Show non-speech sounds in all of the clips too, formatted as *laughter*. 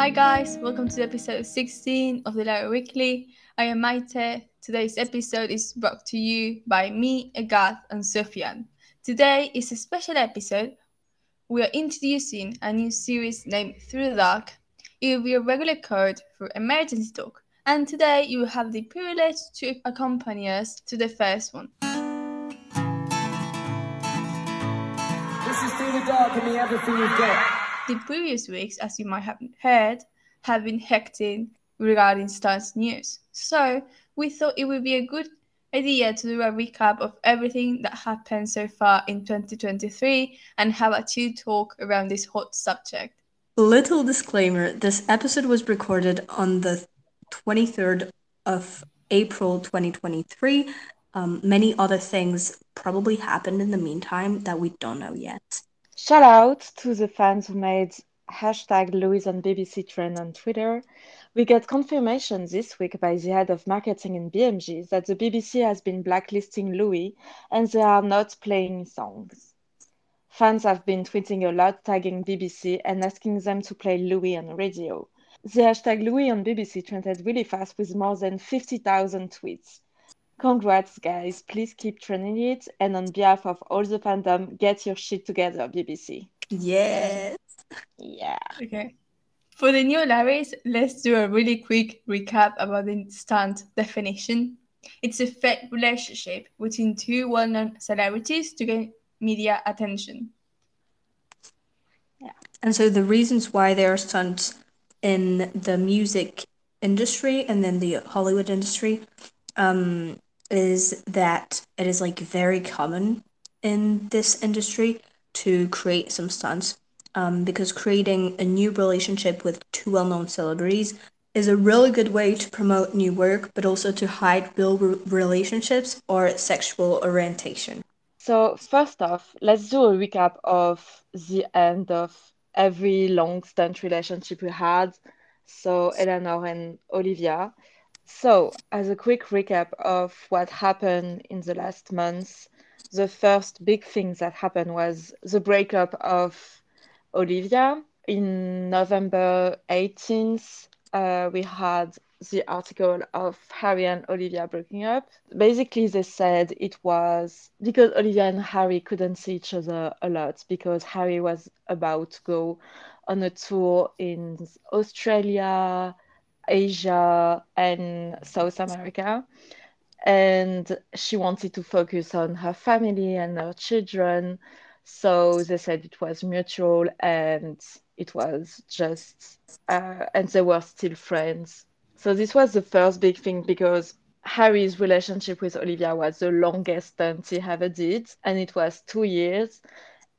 Hi guys, welcome to episode 16 of the Larry Weekly. I am Maite. Today's episode is brought to you by me, Agathe, and Sofiane. Today is a special episode. We are introducing a new series named Through the Dark. It will be a regular code for emergency talk, and today you will have the privilege to accompany us to the first one. This is Through the Dark and the everything you've got. The previous weeks, as you might have heard, have been hectic regarding Stars news. So we thought it would be a good idea to do a recap of everything that happened so far in 2023 and have a chill talk around this hot subject. Little disclaimer this episode was recorded on the 23rd of April 2023. Um, many other things probably happened in the meantime that we don't know yet. Shout out to the fans who made hashtag Louis on BBC trend on Twitter. We get confirmation this week by the head of marketing in BMG that the BBC has been blacklisting Louis and they are not playing songs. Fans have been tweeting a lot, tagging BBC and asking them to play Louis on radio. The hashtag Louis on BBC trended really fast with more than 50,000 tweets. Congrats, guys. Please keep training it. And on behalf of all the fandom, get your shit together, BBC. Yes. Yeah. Okay. For the new Larrys, let's do a really quick recap about the stunt definition. It's a fake relationship between two well known celebrities to gain media attention. Yeah. And so the reasons why there are stunts in the music industry and then the Hollywood industry um, is that it is like very common in this industry to create some stunts um, because creating a new relationship with two well-known celebrities is a really good way to promote new work but also to hide real re- relationships or sexual orientation So, first off, let's do a recap of the end of every long stunt relationship we had. So, Eleanor and Olivia. So, as a quick recap of what happened in the last months, the first big thing that happened was the breakup of Olivia. In November 18th, uh, we had the article of Harry and Olivia breaking up. Basically, they said it was because Olivia and Harry couldn't see each other a lot because Harry was about to go on a tour in Australia, Asia, and South America. And she wanted to focus on her family and her children. So they said it was mutual and it was just, uh, and they were still friends. So this was the first big thing because Harry's relationship with Olivia was the longest stunt he ever did, and it was two years.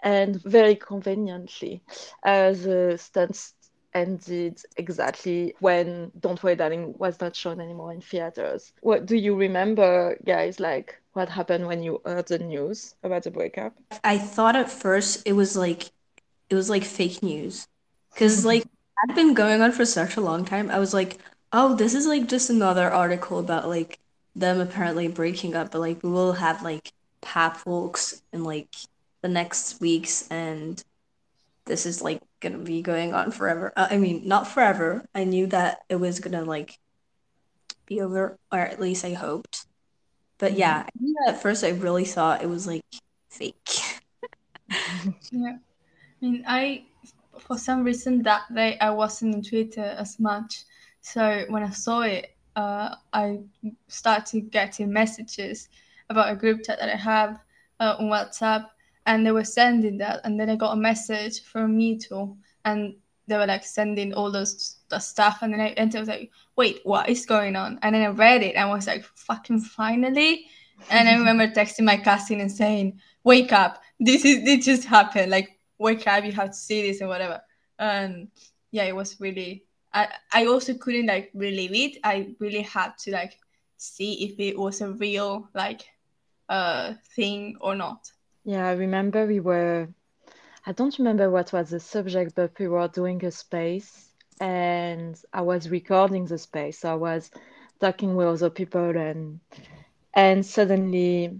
And very conveniently, uh, the stunts ended exactly when Don't Worry Darling was not shown anymore in theaters. What do you remember, guys? Like what happened when you heard the news about the breakup? i thought at first it was like it was like fake news because like had been going on for such a long time i was like oh this is like just another article about like them apparently breaking up but like we will have like pap walks in like the next weeks and this is like gonna be going on forever. Uh, i mean not forever. I knew that it was gonna like be over or at least i hoped. But yeah at first i really thought it was like fake. *laughs* Yeah. I mean, I, for some reason that day, I wasn't on Twitter as much. So when I saw it, uh, I started getting messages about a group chat that I have uh, on WhatsApp, and they were sending that. And then I got a message from Mutual, and they were like sending all those the stuff. And then I entered, I was like, wait, what is going on? And then I read it, and I was like, fucking finally. And I remember *laughs* texting my cousin and saying, wake up, this is this just happened. Like, wake up, you have to see this and whatever. And yeah, it was really. I I also couldn't like believe it. I really had to like see if it was a real like uh thing or not. Yeah, I remember we were, I don't remember what was the subject, but we were doing a space and I was recording the space. So I was talking with other people and and suddenly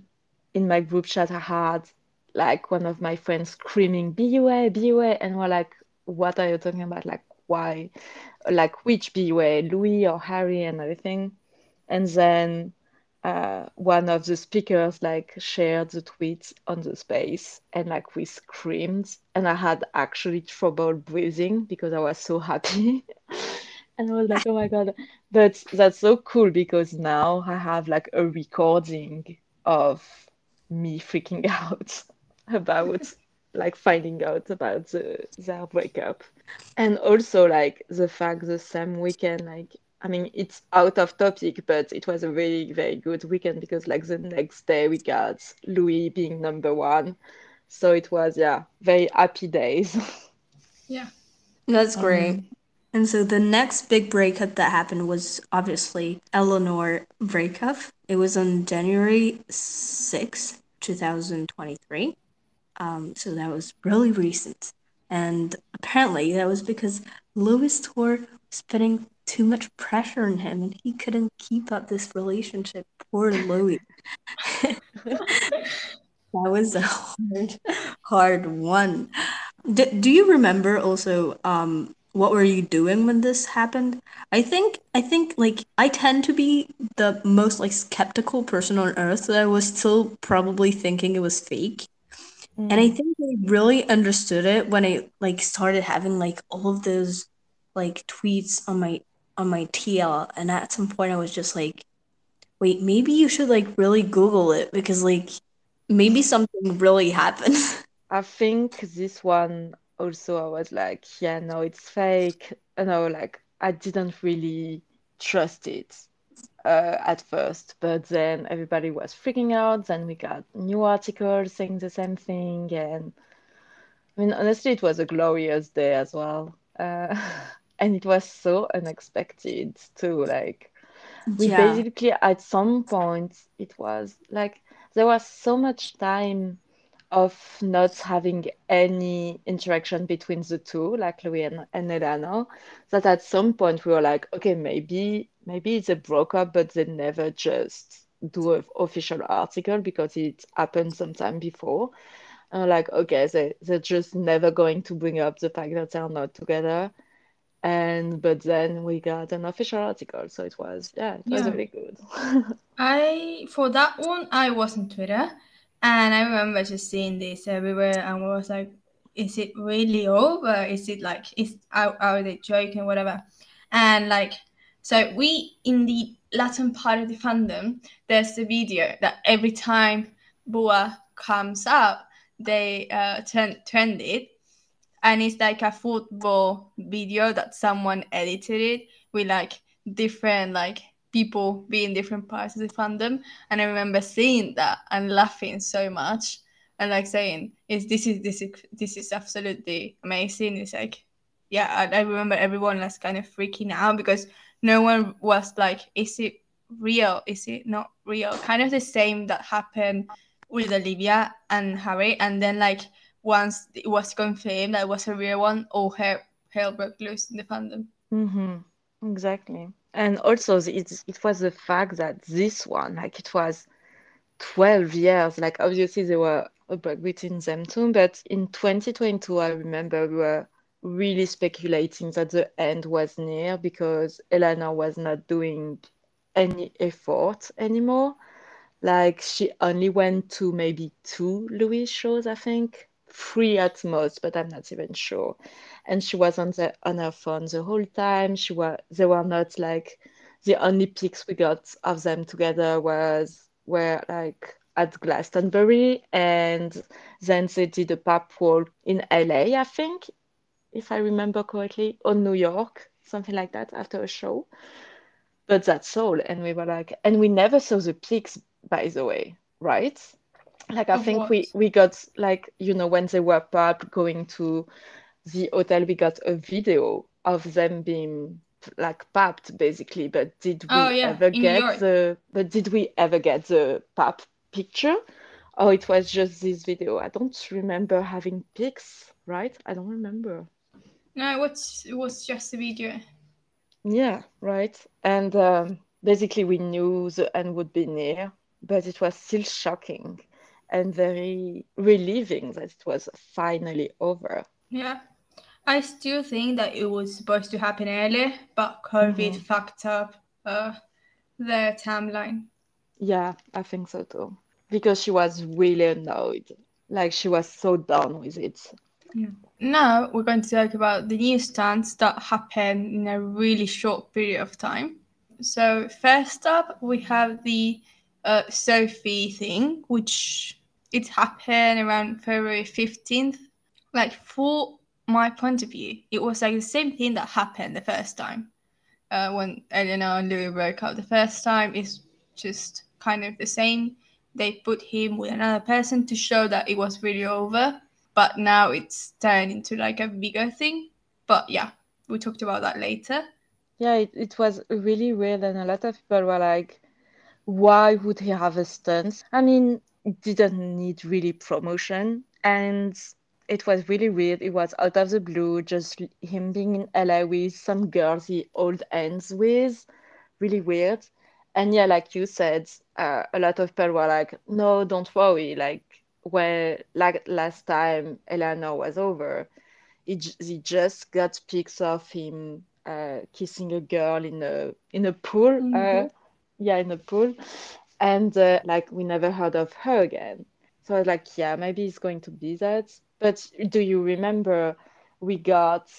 in my group chat I had like one of my friends screaming, be away. And we're like, what are you talking about? Like, why, like which B were Louis or Harry and everything. And then uh, one of the speakers like shared the tweet on the space and like we screamed and I had actually trouble breathing because I was so happy. *laughs* and I was like, oh my God. But that's so cool because now I have like a recording of me freaking *laughs* out about like finding out about the, their breakup. And also like the fact the same weekend, like I mean, it's out of topic, but it was a very, very good weekend because, like, the next day we got Louis being number one. So it was, yeah, very happy days. *laughs* Yeah. That's great. Um, and so the next big breakup that happened was obviously Eleanor breakup. It was on January 6th, 2023. Um, so that was really recent. And apparently that was because Louis Tour was putting too much pressure on him and he couldn't keep up this relationship. Poor Louis. *laughs* that was a hard, hard one. Do, do you remember also um what were you doing when this happened? I think I think like I tend to be the most like skeptical person on earth that I was still probably thinking it was fake. Mm. And I mm. think I really understood it when I like started having like all of those like tweets on my on my TL and at some point I was just like wait maybe you should like really google it because like maybe something really happened. *laughs* I think this one also I was like yeah no it's fake. You know like I didn't really trust it uh, at first, but then everybody was freaking out. Then we got new articles saying the same thing, and I mean, honestly, it was a glorious day as well. Uh, *laughs* and it was so unexpected too like we yeah. basically at some point it was like there was so much time of not having any interaction between the two like louis and, and elena that at some point we were like okay maybe maybe it's a broke up but they never just do an official article because it happened sometime before and like okay they, they're just never going to bring up the fact that they're not together and but then we got an official article so it was yeah it was yeah. really good. *laughs* I for that one i was on twitter and i remember just seeing this everywhere and I was like is it really over? Is it like is are, are they joking? whatever. And like so we in the latin part of the fandom there's a video that every time boa comes up they uh trend, trend it and it's like a football video that someone edited it with like different like people being different parts of the fandom. And i remember seeing that and laughing so much and like saying is this is this is this is absolutely amazing. It's like yeah I, I remember everyone was kind of freaking out because no one was like is it real? Is it not real? Kind of the same that happened with olivia and harry. And then like once it was confirmed that it was a real one, all hell, hell broke loose in the fandom. Mm-hmm. Exactly. And also, it, it was the fact that this one, like, it was 12 years. Like, obviously, there were a break between them too. But in 2022, I remember we were really speculating that the end was near because Elena was not doing any effort anymore. Like, she only went to maybe two Louis shows, I think three at most, but I'm not even sure. And she was on the on her phone the whole time. She was they were not like the only pics we got of them together was were like at Glastonbury and then they did a pap walk in LA, I think, if I remember correctly, or New York, something like that after a show. But that's all. And we were like, and we never saw the pics, by the way, right? Like i of think what? we we got like you know when they were pub going to the hotel we got a video of them being like papped basically. But did we oh, yeah. ever In get the but did we ever get the pap picture? Or it was just this video. I don't remember having pics right? I don't remember. No it was it was just a video. Yeah right. And um, basically we knew the end would be near but it was still shocking and very relieving that it was finally over. Yeah. I still think that it was supposed to happen earlier, but COVID Mhm. fucked up uh, their timeline. Yeah, I think so too. Because she was really annoyed. Like she was so done with it. Now we're going to talk about the new stunts that happened in a really short period of time. So first up, we have the uh, Sophie thing, which it happened around February fifteenth. Like for my point of view, it was like the same thing that happened the first time. Uh, when Eleanor and Louis broke up the first time, it's just kind of the same. They put him with another person to show that it was really over but now it's turned into like a bigger thing. But yeah, we talked about that later. Yeah, it, it was really weird, and a lot of people were like, why would he have a stunt? I mean, didn't need really promotion, and it was really weird. It was out of the blue, just him being in LA with some girls he old ends with. Really weird. And yeah, like you said, uh, a lot of people were like, no, don't worry. Like, when like last time Eleanor was over, he, just got pics of him uh, kissing a girl in a in a pool. Uh, yeah, in a pool, and uh, like we never heard of her again. So I was like, yeah, maybe it's going to be that. But do you remember we got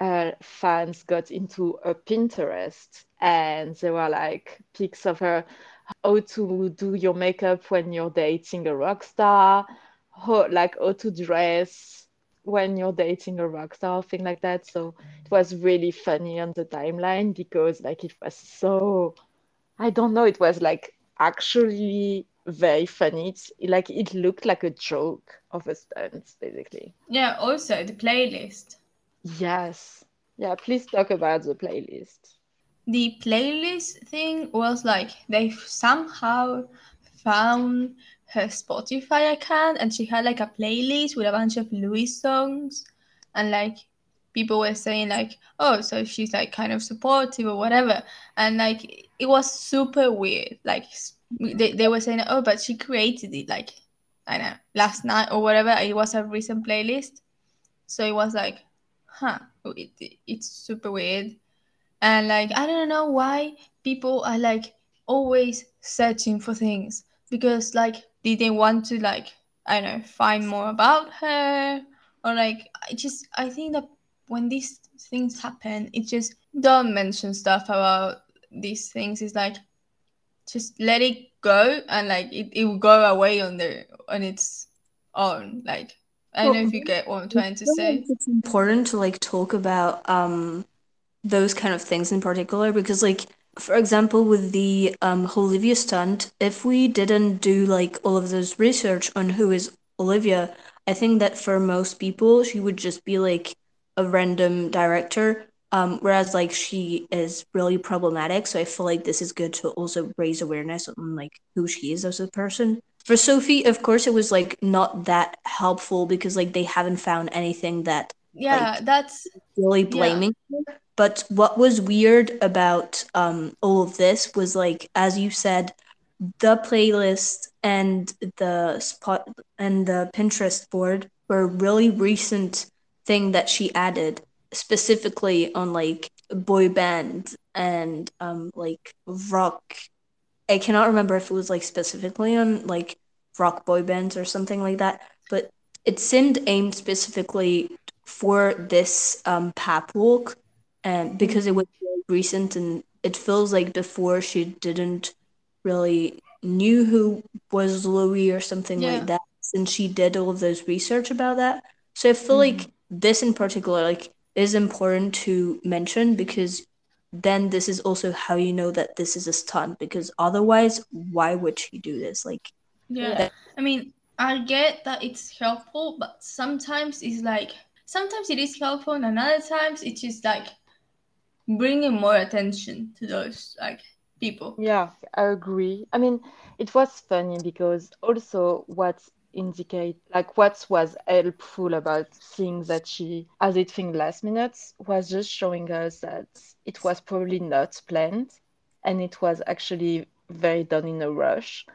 uh, fans got into a Pinterest and there were like pics of her how to do your makeup when you're dating a rock star, how, like how to dress when you're dating a rock star, thing like that. So it was really funny on the timeline because like it was so, I don't know, it was like actually very funny. It's like it looked like a joke of a stunt, basically. Yeah, also the playlist. Yes. Yeah, please talk about the playlist. The playlist thing was like they somehow found her Spotify account and she had like a playlist with a bunch of Louis songs and like people were saying like oh so she's like kind of supportive or whatever. And like it was super weird. Like they, they were saying oh but she created it like I know last night or whatever. It was a recent playlist. So it was like huh it, it's super weird. And like i don't know why people are like always searching for things because like did they want to like i don't know find more about her or like i just i think that when these things happen it just don't mention stuff about these things. It's like just let it go and like it, it will go away on the on its own. Like i don't know if you get what i'm trying to say. it's important to like talk about um those kind of things in particular because like for example with the um olivia stunt if we didn't do like all of those research on who is olivia i think that for most people she would just be like a random director um whereas like she is really problematic so i feel like this is good to also raise awareness on like who she is as a person for sophie of course it was like not that helpful because like they haven't found anything that yeah like, that's really blaming her. But what was weird about um, all of this was like, as you said, the playlist and the spot and the Pinterest board were really recent thing that she added, specifically on like boy band and um like rock. I cannot remember if it was like specifically on like rock boy bands or something like that, but it seemed aimed specifically for this um pap walk and because it was recent and it feels like before she didn't really knew who was Louis or something Yeah. like that since she did all of those research about that. So I feel like this in particular like is important to mention because then this is also how you know that this is a stunt because otherwise why would she do this like Yeah. Yeah. I mean, I get that it's helpful, but sometimes it's like sometimes it is helpful, and other times it's just like bringing more attention to those like people. Yeah, I agree. I mean, it was funny because also what indicate like what was helpful about seeing that she has it thing last minute was just showing us that it was probably not planned and it was actually very done in a rush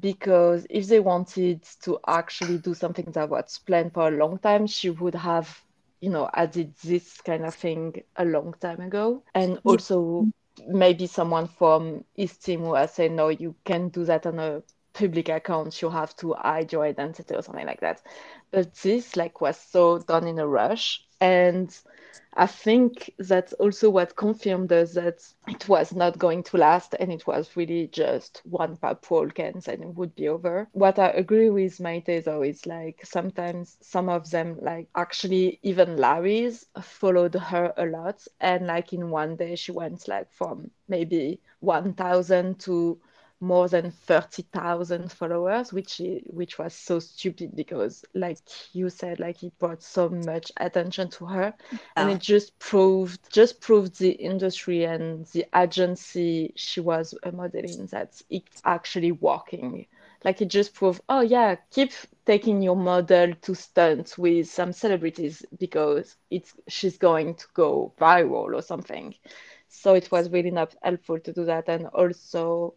because if they wanted to actually do something that was planned for a long time, she would have you know, added this kind of thing a long time ago. And also, maybe someone from his team was saying, no, you can't do that on a public account. You have to hide your identity or something like that. But this like was so done in a rush. And I think that's also what confirmed us that it was not going to last and it was really just one pop walk-ins and it would be over. What I agree with Maite though is like sometimes some of them like actually even Larry's followed her a lot and like in one day she went like from maybe 1000 to more than 30,000 followers, which which was so stupid because, like you said, like it brought so much attention to her, yeah. and it just proved just proved the industry and the agency she was a modeling that it's actually working. Like it just proved, oh yeah, keep taking your model to stunts with some celebrities because it's she's going to go viral or something. So it was really not helpful to do that, and also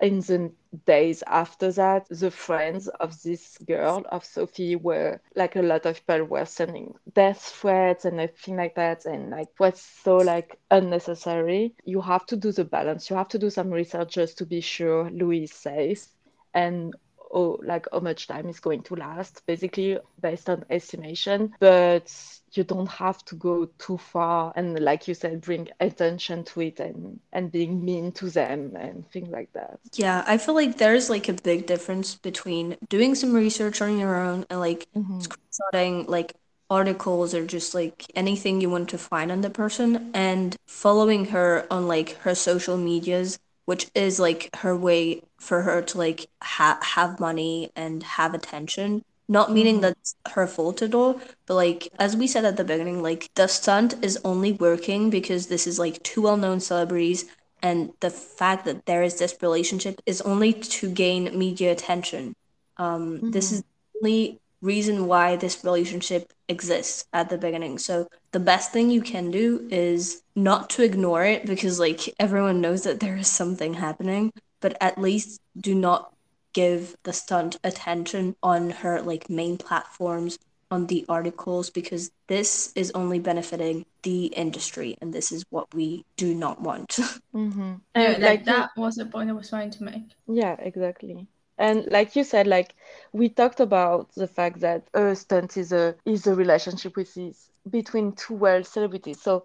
in the days after that, the friends of this girl, of Sophie, were like a lot of people were sending death threats and everything like that. And like what's so like unnecessary. You have to do the balance. You have to do some research just to be sure Louis is safe. And oh, like how much time is going to last, basically based on estimation. But you don't have to go too far and like you said bring attention to it and and being mean to them and things like that yeah i feel like there's like a big difference between doing some research on your own and like mm-hmm. screenshotting like articles or just like anything you want to find on the person and following her on like her social medias which is like her way for her to like ha- have money and have attention not meaning mm-hmm. that's her fault at all but like as we said at the beginning like the stunt is only working because this is like two well-known celebrities and the fact that there is this relationship is only to gain media attention um mm-hmm. this is the only reason why this relationship exists at the beginning so the best thing you can do is not to ignore it because like everyone knows that there is something happening but at least do not give the stunt attention on her like main platforms on the articles because this is only benefiting the industry and this is what we do not want. *laughs* Mm-hmm. and like that was the point i was trying to make. Yeah exactly. And like you said like we talked about the fact that a stunt is a is a relationship with is between two world celebrities. So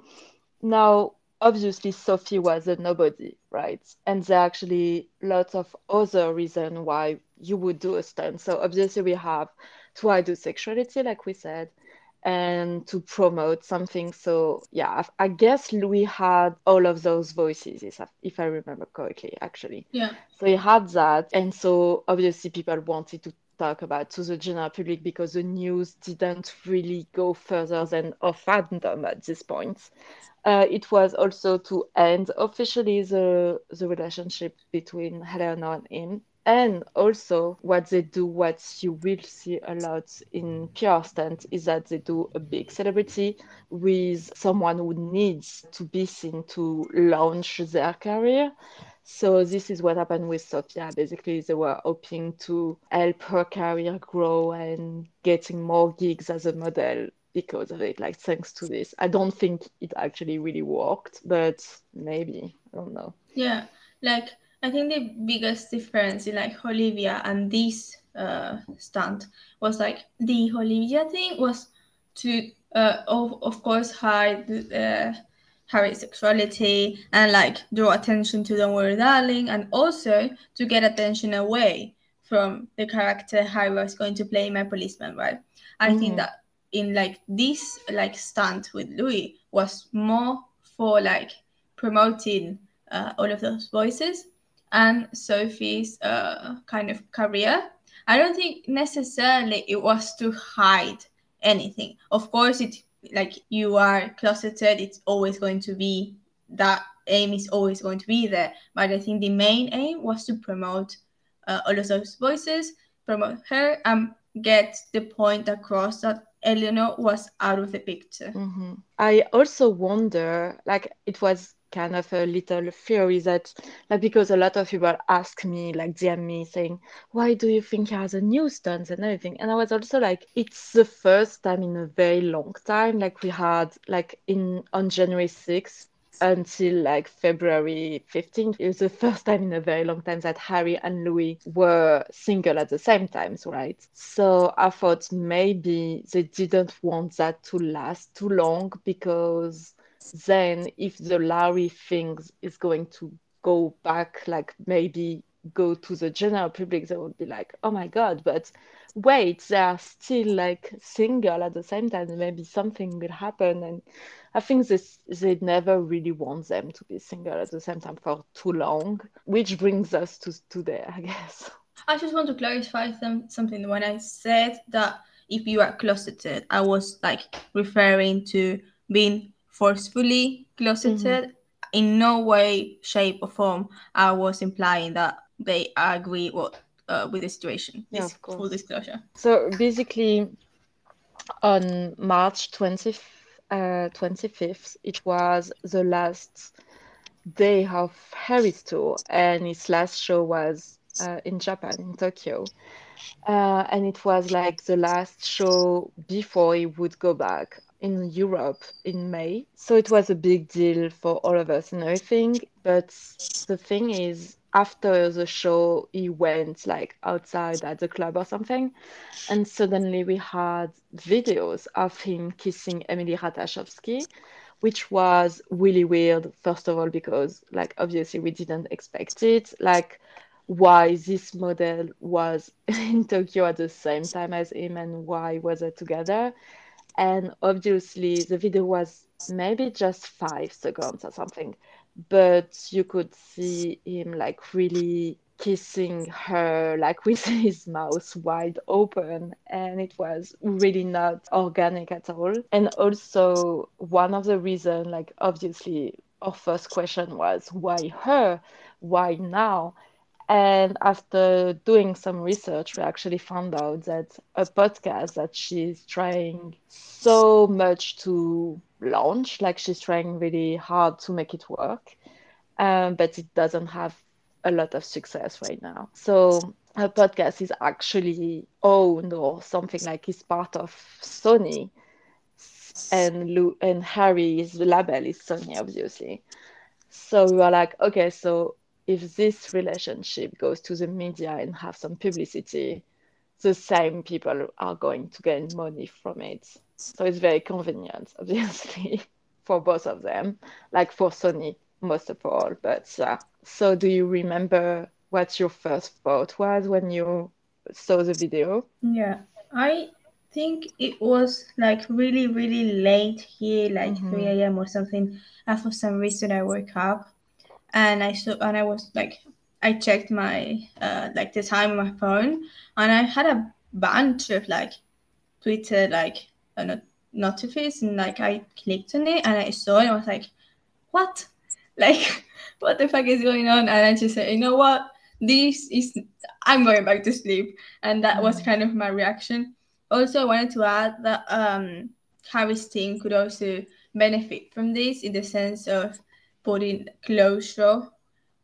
now obviously Sophie was a nobody, right? And there are actually lots of other reasons why you would do a stunt. So obviously we have to hide sexuality, like we said, and to promote something. So yeah, I guess Louis had all of those voices, if I remember correctly, actually. Yeah. So he had that, and so obviously people wanted to talk about to the general public because the news didn't really go further than a fandom at this point. Uh, it was also to end officially the the relationship between Eleanor and him. And also, what they do, what you will see a lot in PR stunt, is that they do a big celebrity with someone who needs to be seen to launch their career. So this is what happened with Sophia. Basically, they were hoping to help her career grow and getting more gigs as a model because of it. Like thanks to this, I don't think it actually really worked, but maybe I don't know. Yeah, like I think the biggest difference in like Olivia and this uh, stunt was like the Olivia thing was to uh, of, of course hide uh, Harry's sexuality and like draw attention to Don't Worry Darling and also to get attention away from the character Harry was going to play my policeman, right? I mm-hmm. think that in like this like stunt with Louis was more for like promoting uh, all of those voices and Sophie's uh, kind of career. I don't think necessarily it was to hide anything. Of course, it like you are closeted, it's always going to be that aim is always going to be there. But I think the main aim was to promote uh, all of those voices, promote her, and get the point across that Eleanor was out of the picture. Mm-hmm. I also wonder, like, it was kind of a little theory that like because a lot of people ask me like DM me saying why do you think he has a new stunt and everything and I was also like it's the first time in a very long time like we had like in on January 6th until like February 15th. It was the first time in a very long time that Harry and Louis were single at the same time, right? So I thought maybe they didn't want that to last too long because then if the Larry thing is going to go back, like maybe go to the general public, they would be like, oh my God, but wait, they are still like single at the same time. Maybe something will happen. And I think this they never really want them to be single at the same time for too long, which brings us to today, I guess. I just want to clarify some, something. When I said that if you are closeted, I was like referring to being forcefully closeted. Mm-hmm. In no way, shape, or form, I was implying that they agree what uh, with the situation. Yeah, of course. Full disclosure. So basically, on March 20, uh, 25th, it was the last day of Harry's tour, and his last show was uh, in Japan, in Tokyo. Uh, and it was like the last show before he would go back in Europe in May. So it was a big deal for all of us and everything. But the thing is, after the show, he went like outside at the club or something. And suddenly we had videos of him kissing Emily Ratajkowski, which was really weird, first of all, because like obviously we didn't expect it. Like, why this model was *laughs* in Tokyo at the same time as him and why was it together. And obviously the video was maybe just five seconds or something but you could see him like really kissing her like *laughs* with his mouth wide open and it was really not organic at all. And also one of the reason like obviously our first question was why her? Why now and after doing some research, we actually found out that a podcast that she's trying so much to launch, like she's trying really hard to make it work, um, but it doesn't have a lot of success right now. So her podcast is actually owned or something like is part of Sony, and Lou and Harry's label is Sony, obviously. So we were like, okay, so if this relationship goes to the media and have some publicity, the same people are going to gain money from it. So it's very convenient, *laughs* obviously, for both of them, like for Sony most of all. But yeah. So do you remember what your first thought was when you saw the video? Yeah, I think it was like really, really late here, like mm-hmm. 3 a.m. or something. And for some reason, I woke up and I saw and I was like I checked my uh, like the time on my phone and I had a bunch of like Twitter like uh, not notifications and like I clicked on it and I saw it and I was like what? *laughs* Like *laughs* what the fuck is going on? And I just said you know what? This is I'm going back to sleep. And that was kind of my reaction. Also I wanted to add that um Harry's team could also benefit from this in the sense of putting closure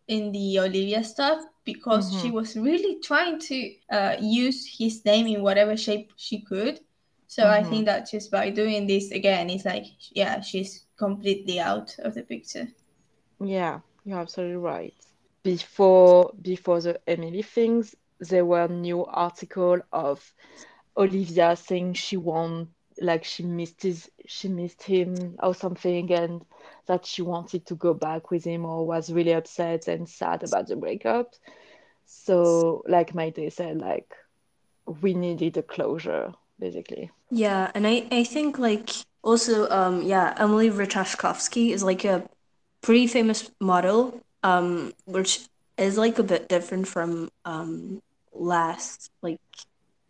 in the Olivia stuff because mm-hmm. she was really trying to uh, use his name in whatever shape she could. So mm-hmm. I think that just by doing this again, it's like, yeah, she's completely out of the picture. Yeah, you're absolutely right. Before before the Emily things, there were new article of Olivia saying she won like she missed his she missed him or something and that she wanted to go back with him or was really upset and sad about the breakup. So like my Maite said like we needed a closure basically. Yeah and i i think like also um yeah emily ratajkowski is like a pretty famous model um which is like a bit different from um last like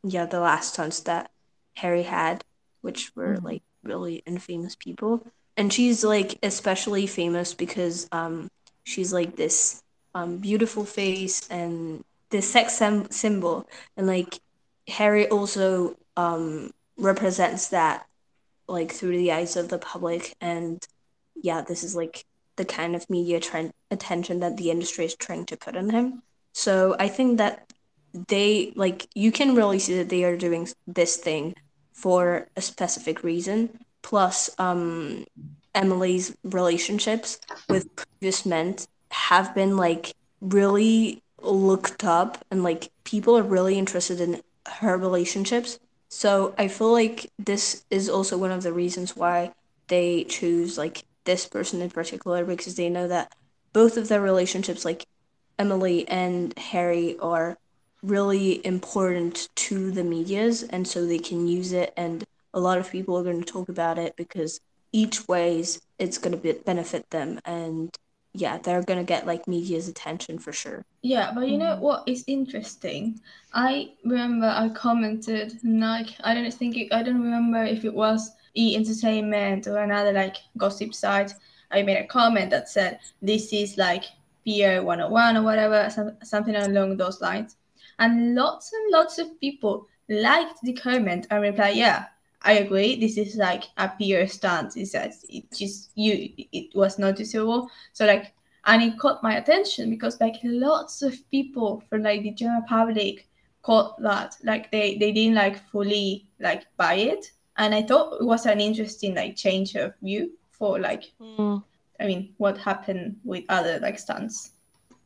yeah the last stunts that harry had which were mm-hmm. like really infamous people. And she's like especially famous because um she's like this um beautiful face and this sex symbol and like Harry also um represents that like through the eyes of the public and yeah this is like the kind of media trend attention that the industry is trying to put on him. So I think that they like you can really see that they are doing this thing for a specific reason. Plus, um, Emily's relationships with previous men have been like really looked up, and like people are really interested in her relationships. So I feel like this is also one of the reasons why they choose like this person in particular because they know that both of their relationships, like Emily and Harry, are really important to the medias and so they can use it and a lot of people are going to talk about it because each ways it's going to benefit them and yeah they're going to get like media's attention for sure. Yeah but you know mm-hmm. what is interesting? I remember i commented like i don't think it, i don't remember if it was e! Entertainment or another like gossip site. I made a comment that said this is like PR 101 or whatever something along those lines and lots and lots of people liked the comment and replied, "Yeah, I agree. This is like a PR stunts. It says it just you. It was noticeable. So like, and it caught my attention because like lots of people from like the general public caught that. Like they they didn't like fully like buy it, and I thought it was an interesting like change of view for like. Mm. I mean, what happened with other like stunts?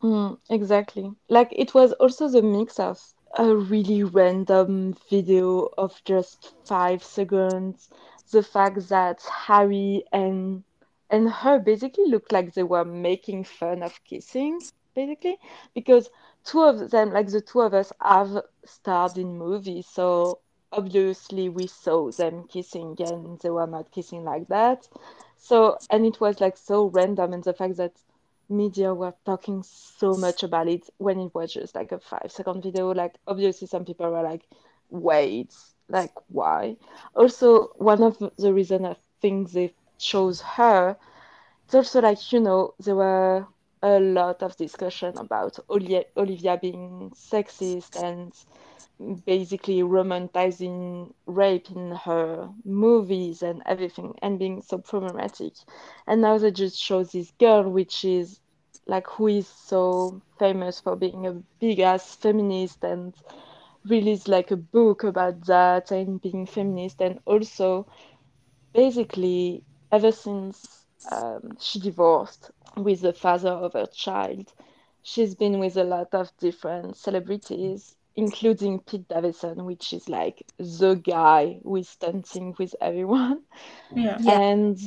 Mm, exactly. Like it was also the mix of a really random video of just five seconds, the fact that Harry and and her basically looked like they were making fun of kissing, basically, because two of them, like the two of us, have starred in movies, so obviously we saw them kissing and they were not kissing like that. So and it was like so random and the fact that media were talking so much about it when it was just like a five second video. Like obviously some people were like, wait, like why? Also, one of the reason I think they chose her, it's also like, you know, there were a lot of discussion about Olivia being sexist and basically romanticizing rape in her movies and everything and being so problematic. And now they just show this girl, which is like who is so famous for being a big ass feminist and released like a book about that and being feminist and also basically ever since um, she divorced with the father of her child she's been with a lot of different celebrities including Pete Davidson, which is like the guy who is dancing with everyone. Yeah. And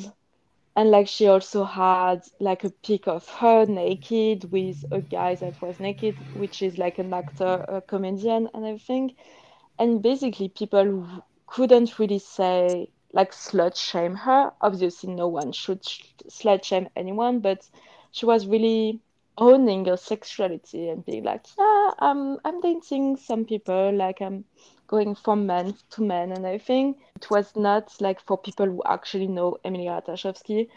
and like she also had like a pic of her naked with a guy that was naked, which is like an actor, a comedian, and everything. And basically, people couldn't really say like slut shame her. Obviously, no one should slut shame anyone, but she was really owning your sexuality and being like, yeah, I'm I'm dating some people, like I'm going from men to men and everything. It was not like for people who actually know Emilia Ratajkowski.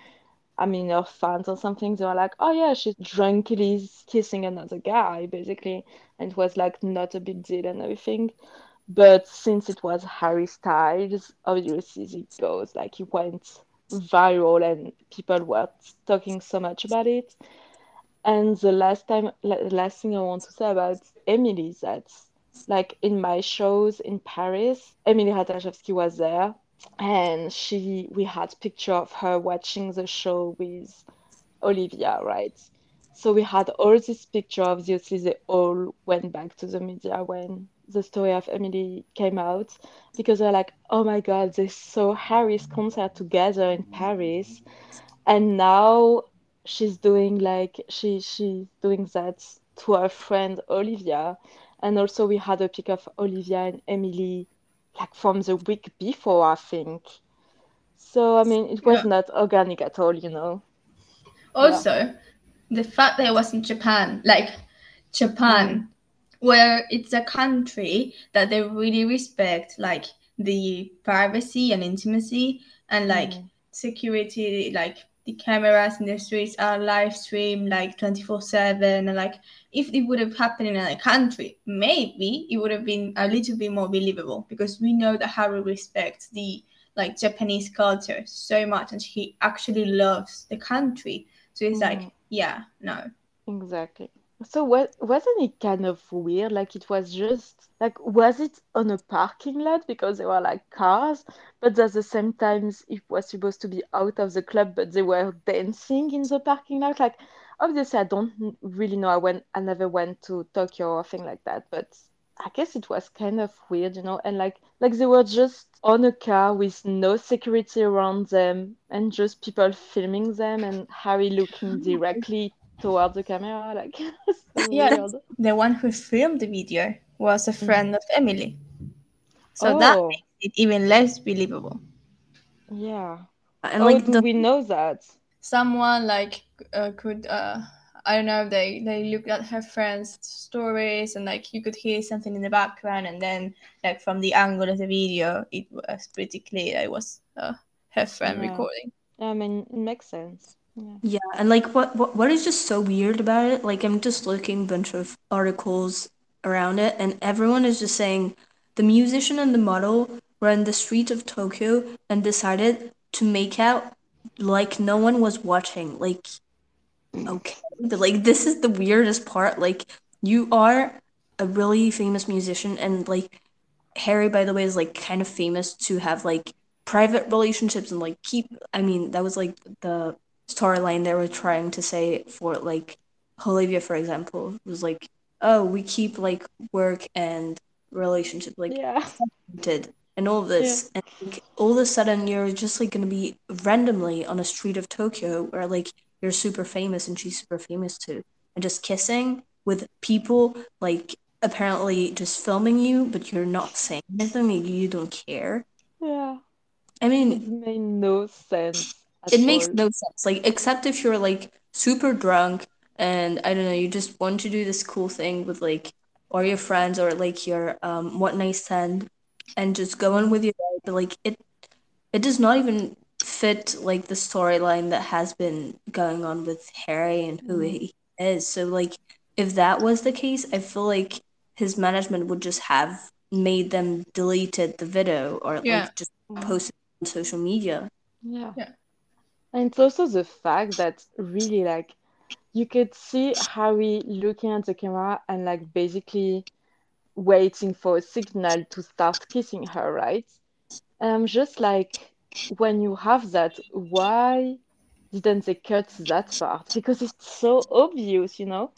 I mean, her fans or something, they were like, oh yeah, she's drunkly kissing another guy, basically. And it was like not a big deal and everything. But since it was Harry Styles, obviously it goes like he went viral and people were talking so much about it. And the last time, the last thing I want to say about Emily that, like in my shows in Paris, Emily Ratajkowski was there, and she we had picture of her watching the show with Olivia, right? So we had all this picture. Obviously, they all went back to the media when the story of Emily came out because they're like, oh my god, they saw Harry's concert together in Paris, and now she's doing like she she's doing that to her friend Olivia, and also we had a pic of Olivia and Emily like from the week before, I think. So I mean, it was yeah. not organic at all, you know. Also, yeah. the fact that it was in Japan, like Japan, where it's a country that they really respect, like the privacy and intimacy and like mm. security, like the cameras in the streets are live streamed like 24 7 and like if it would have happened in another country maybe it would have been a little bit more believable because we know that harry respects the like japanese culture so much and he actually loves the country So it's like, Mhm. yeah, no. Exactly. So what wasn't it kind of weird? Like it was just like was it on a parking lot because there were like cars, but at the same time it was supposed to be out of the club, but they were dancing in the parking lot. Like obviously I don't really know. I went I never went to Tokyo or thing like that, but I guess it was kind of weird, you know, and like like they were just on a car with no security around them and just people filming them and Harry looking *laughs* directly toward the camera, like *laughs* so Yeah. weird. The one who filmed the video was a friend of Emily. So that Oh, makes it even less believable. yeah. And Oh, like do the we know that? Someone like uh, could uh I don't know they they looked at her friend's stories and like you could hear something in the background and then like from the angle of the video it was pretty clear it was uh, her friend Yeah. recording. I mean, it makes sense. Yeah. Yeah, and like what, what what is just so weird about it? Like I'm just looking a bunch of articles around it, and everyone is just saying the musician and the model were in the street of Tokyo and decided to make out like no one was watching. Like mm. okay, but like this is the weirdest part. Like you are a really famous musician, and like Harry, by the way, is like kind of famous to have like private relationships and like keep. I mean, that was like the storyline they were trying to say for like Olivia, for example, was like, oh, we keep like work and relationship like Yeah. and all this and like, all of a sudden you're just like gonna be randomly on a street of Tokyo where like you're super famous and she's super famous too and just kissing with people like apparently just filming you but you're not saying anything you don't care Yeah. I mean It made no sense at it makes no sense like except if you're like super drunk and i don't know you just want to do this cool thing with like or your friends or like your um what night stand and just go on with your day but like it it does not even fit like the storyline that has been going on with harry and who he is so like if that was the case i feel like his management would just have made them deleted the video or Yeah. like just posted on social media Yeah. Yeah. And it's also the fact that really like you could see Harry looking at the camera and like basically waiting for a signal to start kissing her, right? And I'm just like, when you have that, why didn't they cut that part? Because it's so obvious, you know?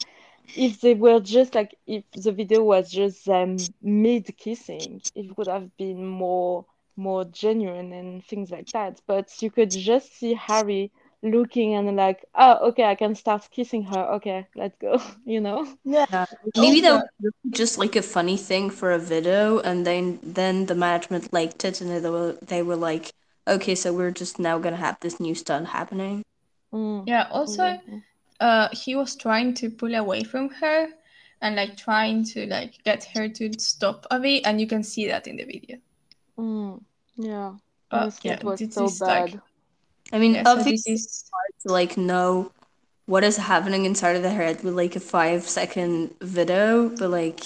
If they were just like, if the video was just them mid kissing, it would have been more more genuine and things like that. But you could just see Harry looking and like, oh, okay, I can start kissing her. Okay, let's go, *laughs* you know? Yeah, maybe that Also- was just like a funny thing for a video, and then then the management liked it, and they were they were like, okay, so we're just now gonna have this new stunt happening. Mm, Yeah, also exactly. uh he was trying to pull away from her and like trying to like get her to stop a bit and you can see that in the video. Mm, yeah. But Honestly, yeah, it was this so is like bad. I mean, yeah, so obviously, this it's hard to like know what is happening inside of the head with like a five second video, but like,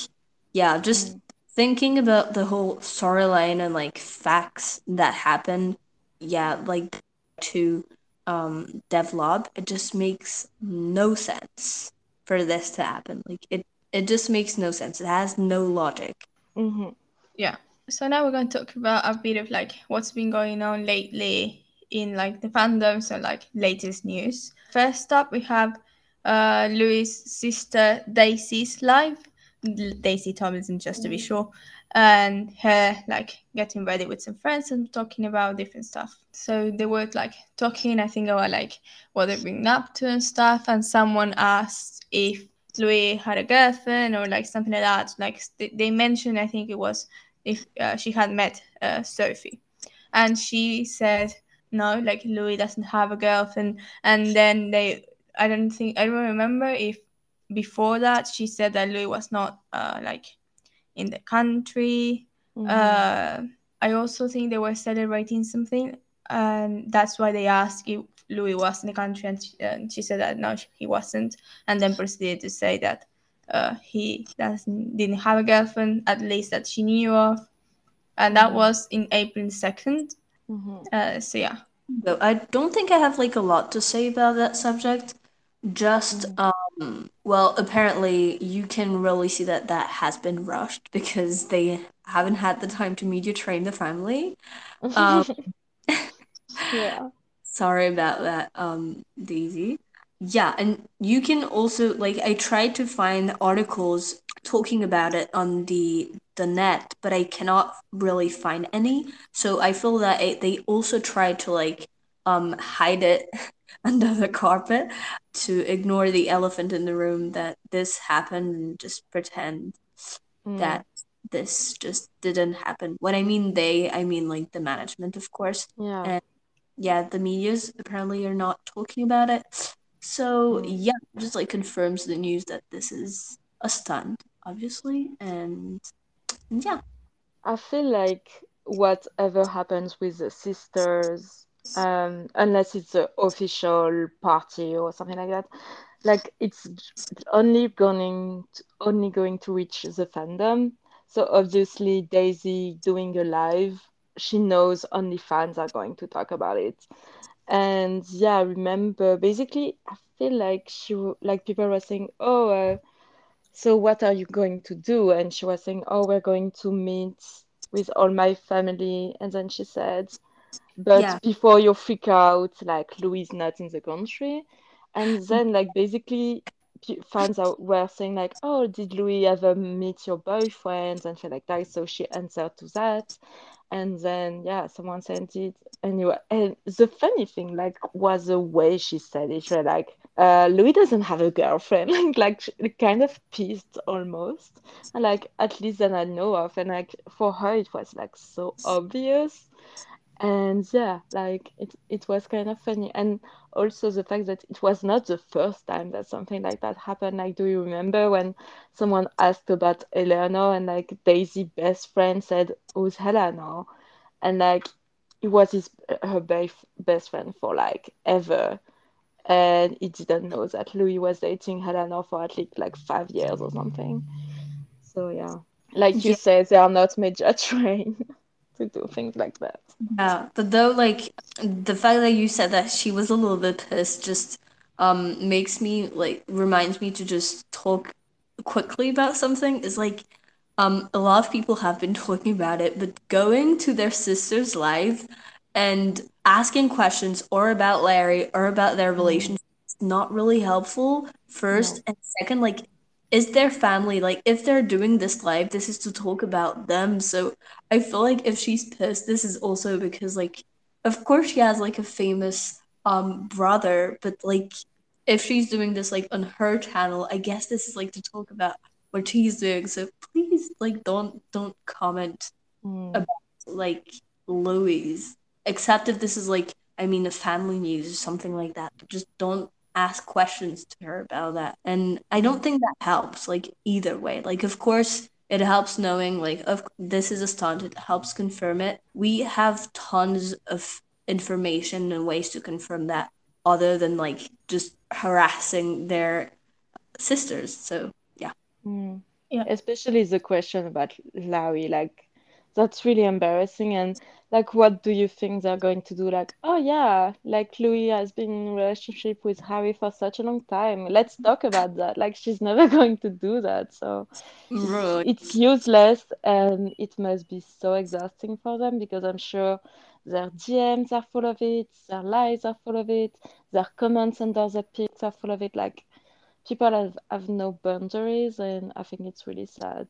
yeah, just thinking about the whole storyline and like facts that happened, yeah, like to um develop, it just makes no sense for this to happen. Like it, it just makes no sense. It has no logic. hmm yeah. So now we're going to talk about a bit of like what's been going on lately in like the fandom, so like latest news. First up, we have uh Louis' sister Daisy's live, Daisy Tomlinson, just to be sure, and her like getting ready with some friends and talking about different stuff. So they were like talking, I think about like what they've been up to and stuff, and someone asked if Louis had a girlfriend or like something like that. Like they mentioned, I think it was if uh, she had met uh, Sophie, and she said no, like Louis doesn't have a girlfriend. And then they, I don't think I don't remember if before that she said that Louis was not uh, like in the country. Mhm. Uh, I also think they were celebrating something, and that's why they asked if Louis was in the country, and she, and she said that no, he wasn't, and then proceeded to say that uh, he doesn't didn't have a girlfriend, at least that she knew of, and that Mhm. was in April second. Mhm. Uh, so yeah, Though I don't think I have like a lot to say about that subject just um well apparently you can really see that that has been rushed because they haven't had the time to media train the family *laughs* um Yeah. *laughs* sorry about that um daisy yeah and you can also like i tried to find articles talking about it on the the net but i cannot really find any so i feel that it, they also tried to like um hide it *laughs* under the carpet to ignore the elephant in the room that this happened and just pretend Mm. that this just didn't happen when i mean they i mean like the management of course Yeah. and yeah the medias apparently are not talking about it so yeah just like confirms the news that this is a stunt obviously and yeah I feel like whatever happens with the sisters, um, unless it's an official party or something like that, like it's only going to, only going to reach the fandom. So obviously Daisy doing a live, she knows only fans are going to talk about it. And yeah, I remember basically I feel like she like people were saying, "Oh, uh, so what are you going to do?" And she was saying, "Oh, we're going to meet with all my family." And then she said, "But yeah before you freak out, like Louis is not in the country." And *laughs* then like basically fans are, were saying like, "Oh, did Louis ever meet your boyfriend?" And she like that. So she answered to that. And then yeah, someone sent it anyway. And the funny thing like was the way she said it. Was like, uh, Louis doesn't have a girlfriend. *laughs* Like like kind of pissed almost. And like at least that I know of. And like for her it was like so obvious. And yeah, like it it was kind of funny. And also the fact that it was not the first time that something like that happened. Like, do you remember when someone asked about Eleanor and like Daisy best friend said, Who's Eleanor? And like it was his her best best friend for like ever. And he didn't know that Louis was dating Eleanor for at least like five years or something. So yeah. Like you yeah said, they are not major *laughs* trained to do things like that. Yeah, but though, like the fact that you said that she was a little bit pissed just um makes me like reminds me to just talk quickly about something. Is like um a lot of people have been *laughs* talking about it, but going to their sister's life and asking questions or about Larry or about their Mm, relationship is not really helpful. First no. and second, like is their family like if they're doing this live, this is to talk about them. So I feel like if she's pissed, this is also because like of course she has like a famous um brother, but like if she's doing this like on her channel, I guess this is like to talk about what she's doing. So please like don't don't comment Mm, about like Louis, except if this is like I mean a family news or something like that. Just don't ask questions to her about that. And I don't think that helps like either way. Like of course it helps knowing like of this is a stunt. It helps confirm it. We have tons of information and ways to confirm that other than like just harassing their sisters. So yeah. mm. Yeah. Especially the question about Larry, like that's really embarrassing. And like, what do you think they're going to do? Like, oh yeah, like Louis has been in relationship with Harry for such a long time. Let's talk about that. Like, she's *laughs* never going to do that. So it's Right. it's useless, and it must be so exhausting for them because I'm sure their DMs are full of it, their lives are full of it, their comments under the pics are full of it. Like people have, have no boundaries, and I think it's really sad.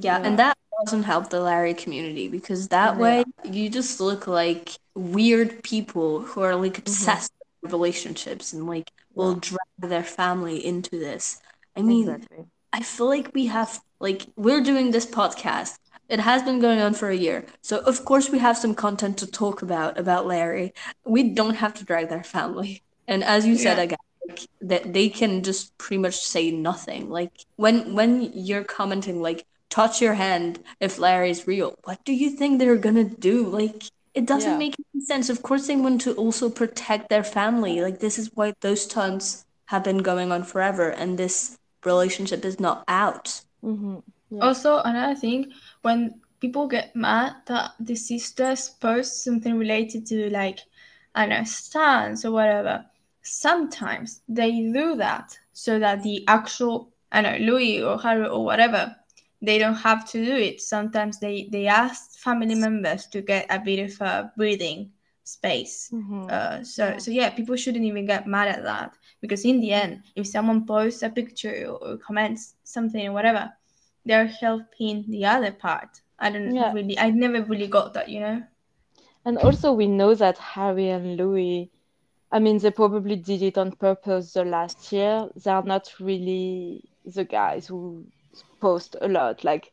Yeah, and that doesn't help the Larry community because that Yeah. way you just look like weird people who are like hmm obsessed with relationships and like will drag their family into this. I mean, exactly. I feel like we have like we're doing this podcast. It has been going on for a year. So of course we have some content to talk about about Larry. We don't have to drag their family. And as you said Yeah. again, like that they can just pretty much say nothing. Like when when you're commenting like touch your hand if Larry's real, what do you think they're gonna do? Like it doesn't Yeah. make any sense. Of course they want to also protect their family. Like this is why those stunts have been going on forever and this relationship is not out. hmm Yeah. Also, another thing, when people get mad that the sisters post something related to like, I don't know, stunts or whatever, sometimes they do that so that the actual I don't know Louis or Harry or whatever they don't have to do it. Sometimes they they ask family members to get a bit of a breathing space. Mhm. Uh, so Yeah. so yeah, people shouldn't even get mad at that because in the end, if someone posts a picture or, or comments something or whatever, they're helping the other part. I don't Yeah. really, I never really got that, you know. And also, we know that Harry and Louis, I mean, they probably did it on purpose the last year. They are not really the guys who post a lot. Like,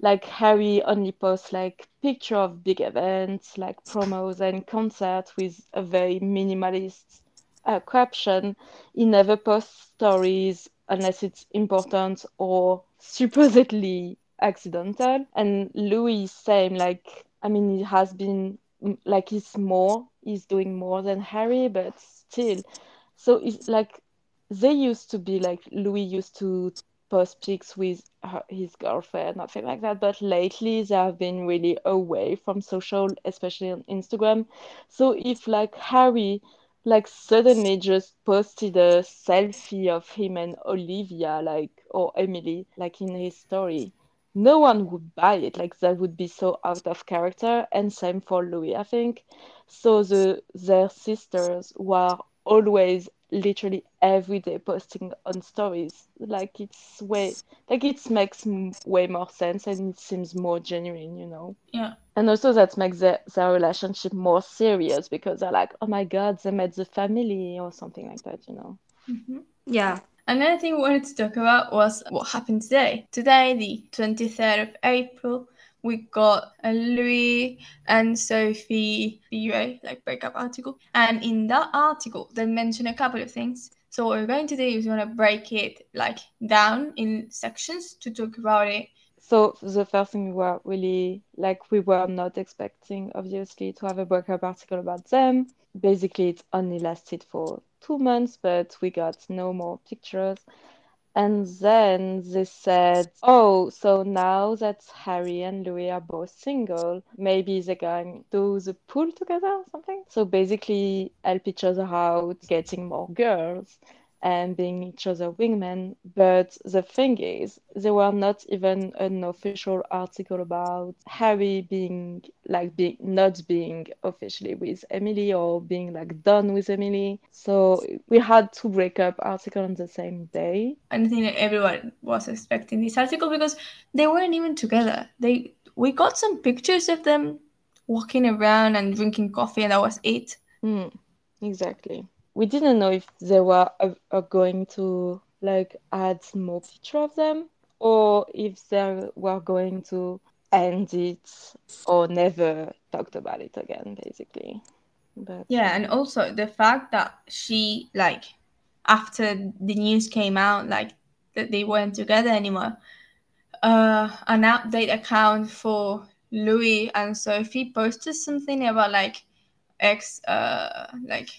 like Harry only posts like picture of big events, like promos and concerts with a very minimalist uh, caption. He never posts stories unless it's important or supposedly accidental. And Louis, same. Like, I mean, he has been like he's more, he's doing more than Harry, but still. So it's like they used to be like Louis used to pics with her, his girlfriend, nothing like that. But lately they have been really away from social, especially on Instagram. So if like Harry like suddenly just posted a selfie of him and Olivia, like or Emily, like in his story, no one would buy it. Like that would be so out of character. And same for Louis, I think. So the their sisters were always literally every day posting on stories. Like it's way like it makes m- way more sense and it seems more genuine, you know. Yeah. And also that makes their, their relationship more serious because they're like, oh my God, they met the family or something like that, you know. hmm Yeah. Another thing we wanted to talk about was what happened today. Today, the 23rd of April, we got a Louis and Sophie BUA, like breakup article. And in that article, they mention a couple of things. So what we're going to do is we're going to break it like down in sections to talk about it. So the first thing we were really like we were not expecting obviously to have a breakup article about them. Basically it only lasted for two months, but we got no more pictures. And then they said, oh, so now that Harry and Louis are both single, maybe they're going to do the pool together or something. So basically help each other out, getting more girls and being each other wingmen. But the thing is, there were not even an official article about Harry being like being not being officially with Emily or being like done with Emily. So we had two breakup article on the same day. I think that everyone was expecting this article because they weren't even together. They we got some pictures of them walking around and drinking coffee, and that was it. Mm, exactly. We didn't know if they were uh, going to like add more picture of them or if they were going to end it or never talked about it again, basically. But Yeah, and also the fact that she like after the news came out like that they weren't together anymore, uh an update account for Louis and Sophie posted something about like ex uh like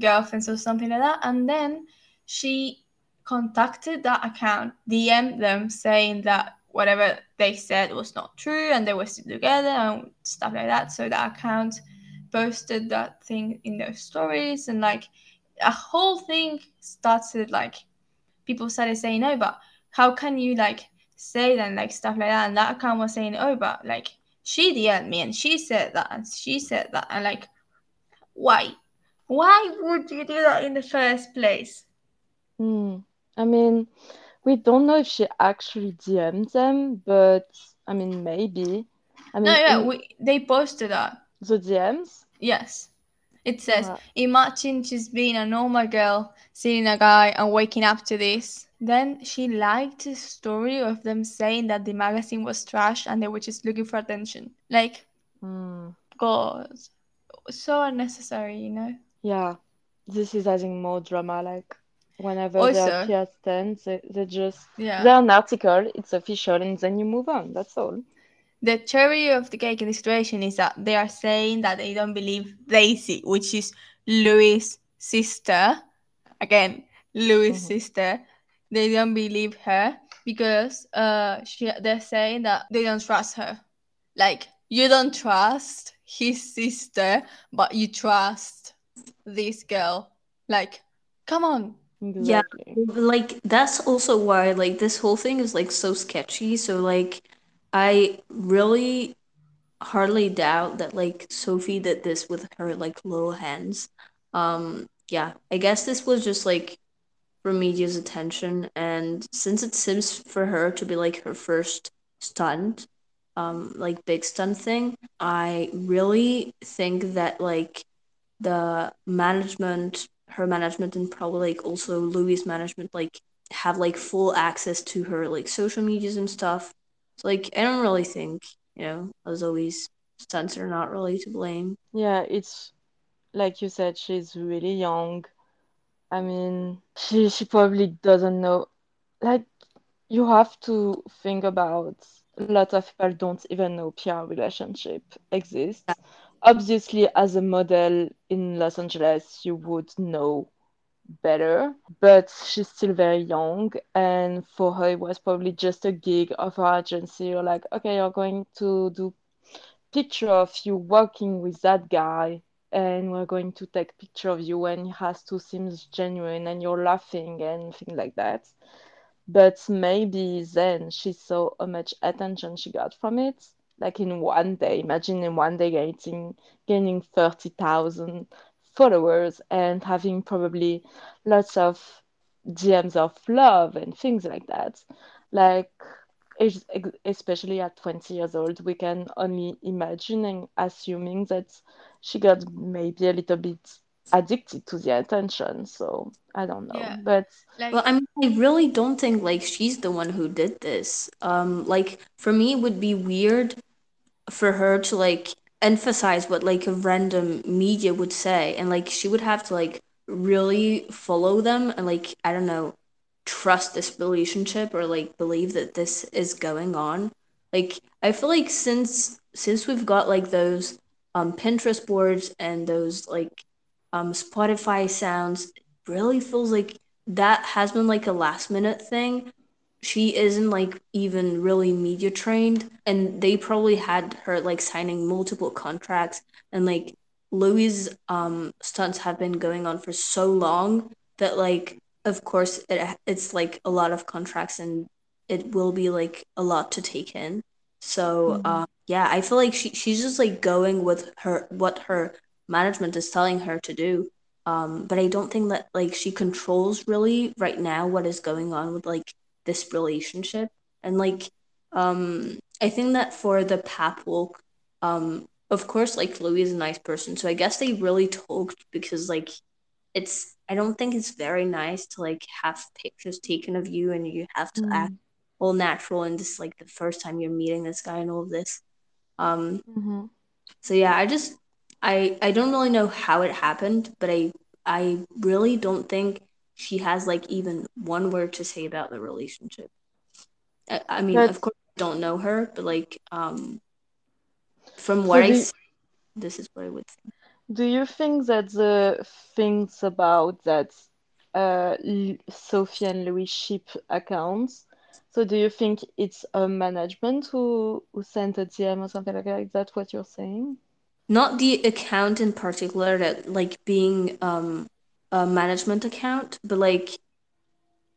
girlfriends or something like that. And then she contacted that account, DM'd them saying that whatever they said was not true and they were still together and stuff like that. So that account posted that thing in their stories and like a whole thing started like people started saying oh but how can you like say and like stuff like that? And that account was saying oh but like she DM'd me and she said that and she said that. And like why why would you do that in the first place Hmm. I mean, we don't know if she actually DM'd them, but I mean, maybe. I mean, no yeah in we, they posted that the DMs. yes it says imagine she's being a normal girl seeing a guy and waking up to this then she liked the story of them saying that the magazine was trash and they were just looking for attention like Hmm. god so unnecessary you know Yeah, this is adding more drama. Like whenever they also appear at stands, they, they just yeah they're an article, it's official, and then you move on. That's all. the cherry of the cake in the situation is that they are saying that they don't believe Daisy, which is Louis' sister. Again, Louis' Mhm. sister. They don't believe her because uh she they're saying that they don't trust her. Like you don't trust his sister, but you trust this girl, Like, come on. Yeah. Like that's also why like this whole thing is like so sketchy. So like I really hardly doubt that like Sophie did this with her like little hands. Um yeah, I guess this was just like for media's attention and since it seems for her to be like her first stunt, um like big stunt thing, I really think that like the management, her management, and probably like also Louis' management, like have like full access to her like social medias and stuff. So like I don't really think, you know, as always, stunts are not really to blame. Yeah, it's like you said, she's really young. I mean, *laughs* she she probably doesn't know. Like, you have to think about a lot of people don't even know PR relationship Yeah. Obviously, as a model in Los Angeles, you would know better, but she's still very young, and for her, it was probably just a gig of her agency. You're like, okay, you're going to do picture of you working with that guy and we're going to take picture of you and it has to seem genuine and you're laughing and things like that but maybe then she saw how much attention she got from it like in one day imagine in one day getting gaining 30,000 followers and having probably lots of DMs of love and things like that like especially at 20 years old, we can only imagine and assuming that she got maybe a little bit addicted to the attention. So I don't know. Yeah. But Well, I mean, I really don't think like she's the one who did this. Um, like for me, it would be weird for her to like emphasize what like a random media would say and like she would have to like really follow them and like I don't know trust this relationship or like believe that this is going on. Like I feel like since since we've got like those um Pinterest boards and those like um Spotify sounds it really feels like that has been like a last minute thing she isn't like even really media trained and they probably had her like signing multiple contracts and like louis um stunts have been going on for so long that like of course it it's like a lot of contracts and it will be like a lot to take in so Mhm. uh yeah i feel like she, she's just like going with her what her management is telling her to do um but i don't think that like she controls really right now what is going on with like this relationship. And like um i think that for the pap walk um of course like louis is a nice person. So i guess they really talked because like it's i don't think it's very nice to like have pictures taken of you and you have to act mm, all natural and just like the first time you're meeting this guy and all of this. Um mhm. so yeah i just i i don't really know how it happened but i i really don't think she has like even one word to say about the relationship I, I mean, But of course, I don't know her, but like, um, from what so I do see, this is what I would think. do you think that the things about that uh Sophie and Louis ship accounts? So do you think it's a management who who sent a DM or something like that? Is that what you're saying? Not the account in particular that like being um a management account, but like,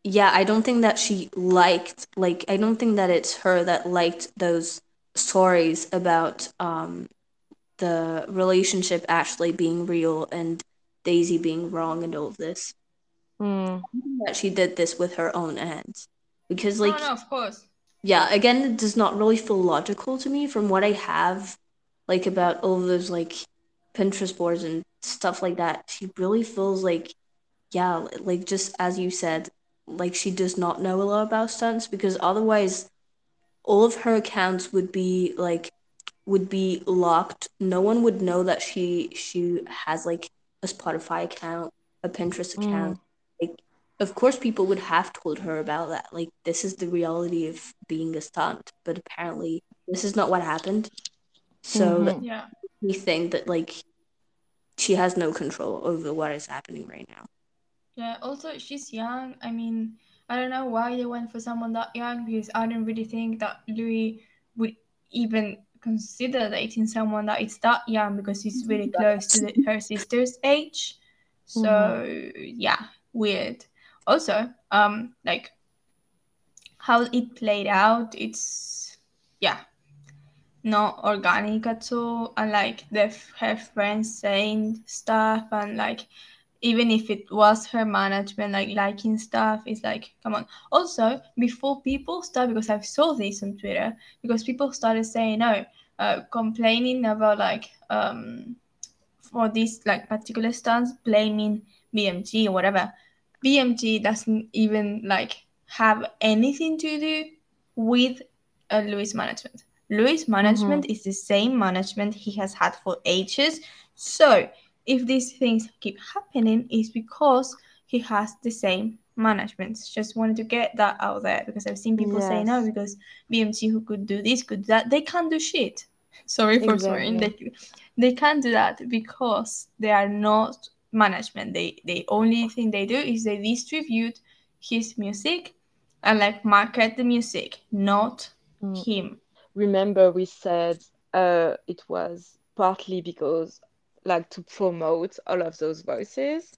yeah, I don't think that she liked like I don't think that it's her that liked those stories about um the relationship actually being real and Daisy being wrong and all of this. Mm, That she did this with her own hands because no, like no, of course. yeah again it does not really feel logical to me from what i have like about all those like pinterest boards and stuff like that she really feels like yeah like just as you said like she does not know a lot about stunts because otherwise all of her accounts would be like would be locked. No one would know that she she has like a spotify account a pinterest account. Mm, like of course people would have told her about that. Like this is the reality of being a stunt but apparently this is not what happened. So that mhm. Yeah. we think that like she has no control over what is happening right now Yeah. Also, she's young. I mean, I don't know why they went for someone that young because I don't really think that Louis would even consider dating someone that is that young because he's really close to the, her sister's age. So mm-hmm. yeah, weird. Also, um, like how it played out, it's yeah, not organic at all. And like the her friends saying stuff and like even if it was her management like liking stuff it's like come on also before people start because i saw this on twitter because people started saying no uh, complaining about like um for this like particular stunts blaming bmg or whatever bmg doesn't even like have anything to do with uh, louis management louis management mm-hmm. is the same management he has had for ages so if these things keep happening is because he has the same management. Just wanted to get that out there because I've seen people yes. say no because BMG who could do this could do that they can't do shit. *laughs* Sorry for exactly. swearing. They they can't do that because they are not management. They the only thing they do is they distribute his music and like market the music, not mm. him. Remember we said uh it was partly because like to promote all of those voices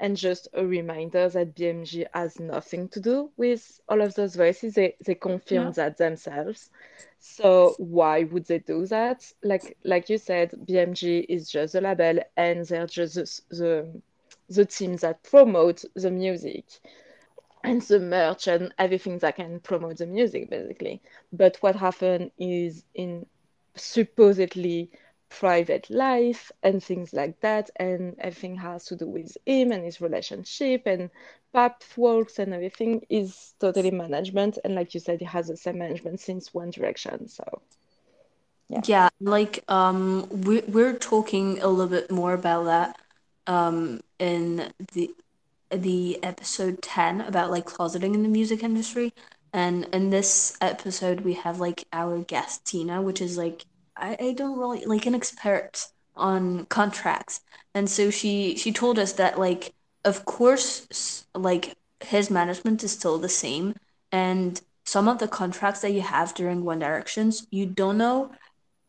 and just a reminder that BMG has nothing to do with all of those voices. They they confirm yeah. that themselves. So why would they do that? Like like you said, BMG is just a label and they're just the the, the team that promote the music and the merch and everything that can promote the music basically. But what happened is in supposedly private life and things like that and everything has to do with him and his relationship and pap walks and everything is totally management and like you said he has the same management since one direction so yeah yeah like um we, we're talking a little bit more about that um in the the episode 10 about like closeting in the music industry. And in this episode we have like our guest tina which is like I, I don't really like an expert on contracts. And so she she told us that like of course like his management is still the same. And some of the contracts that you have during one directions you don't know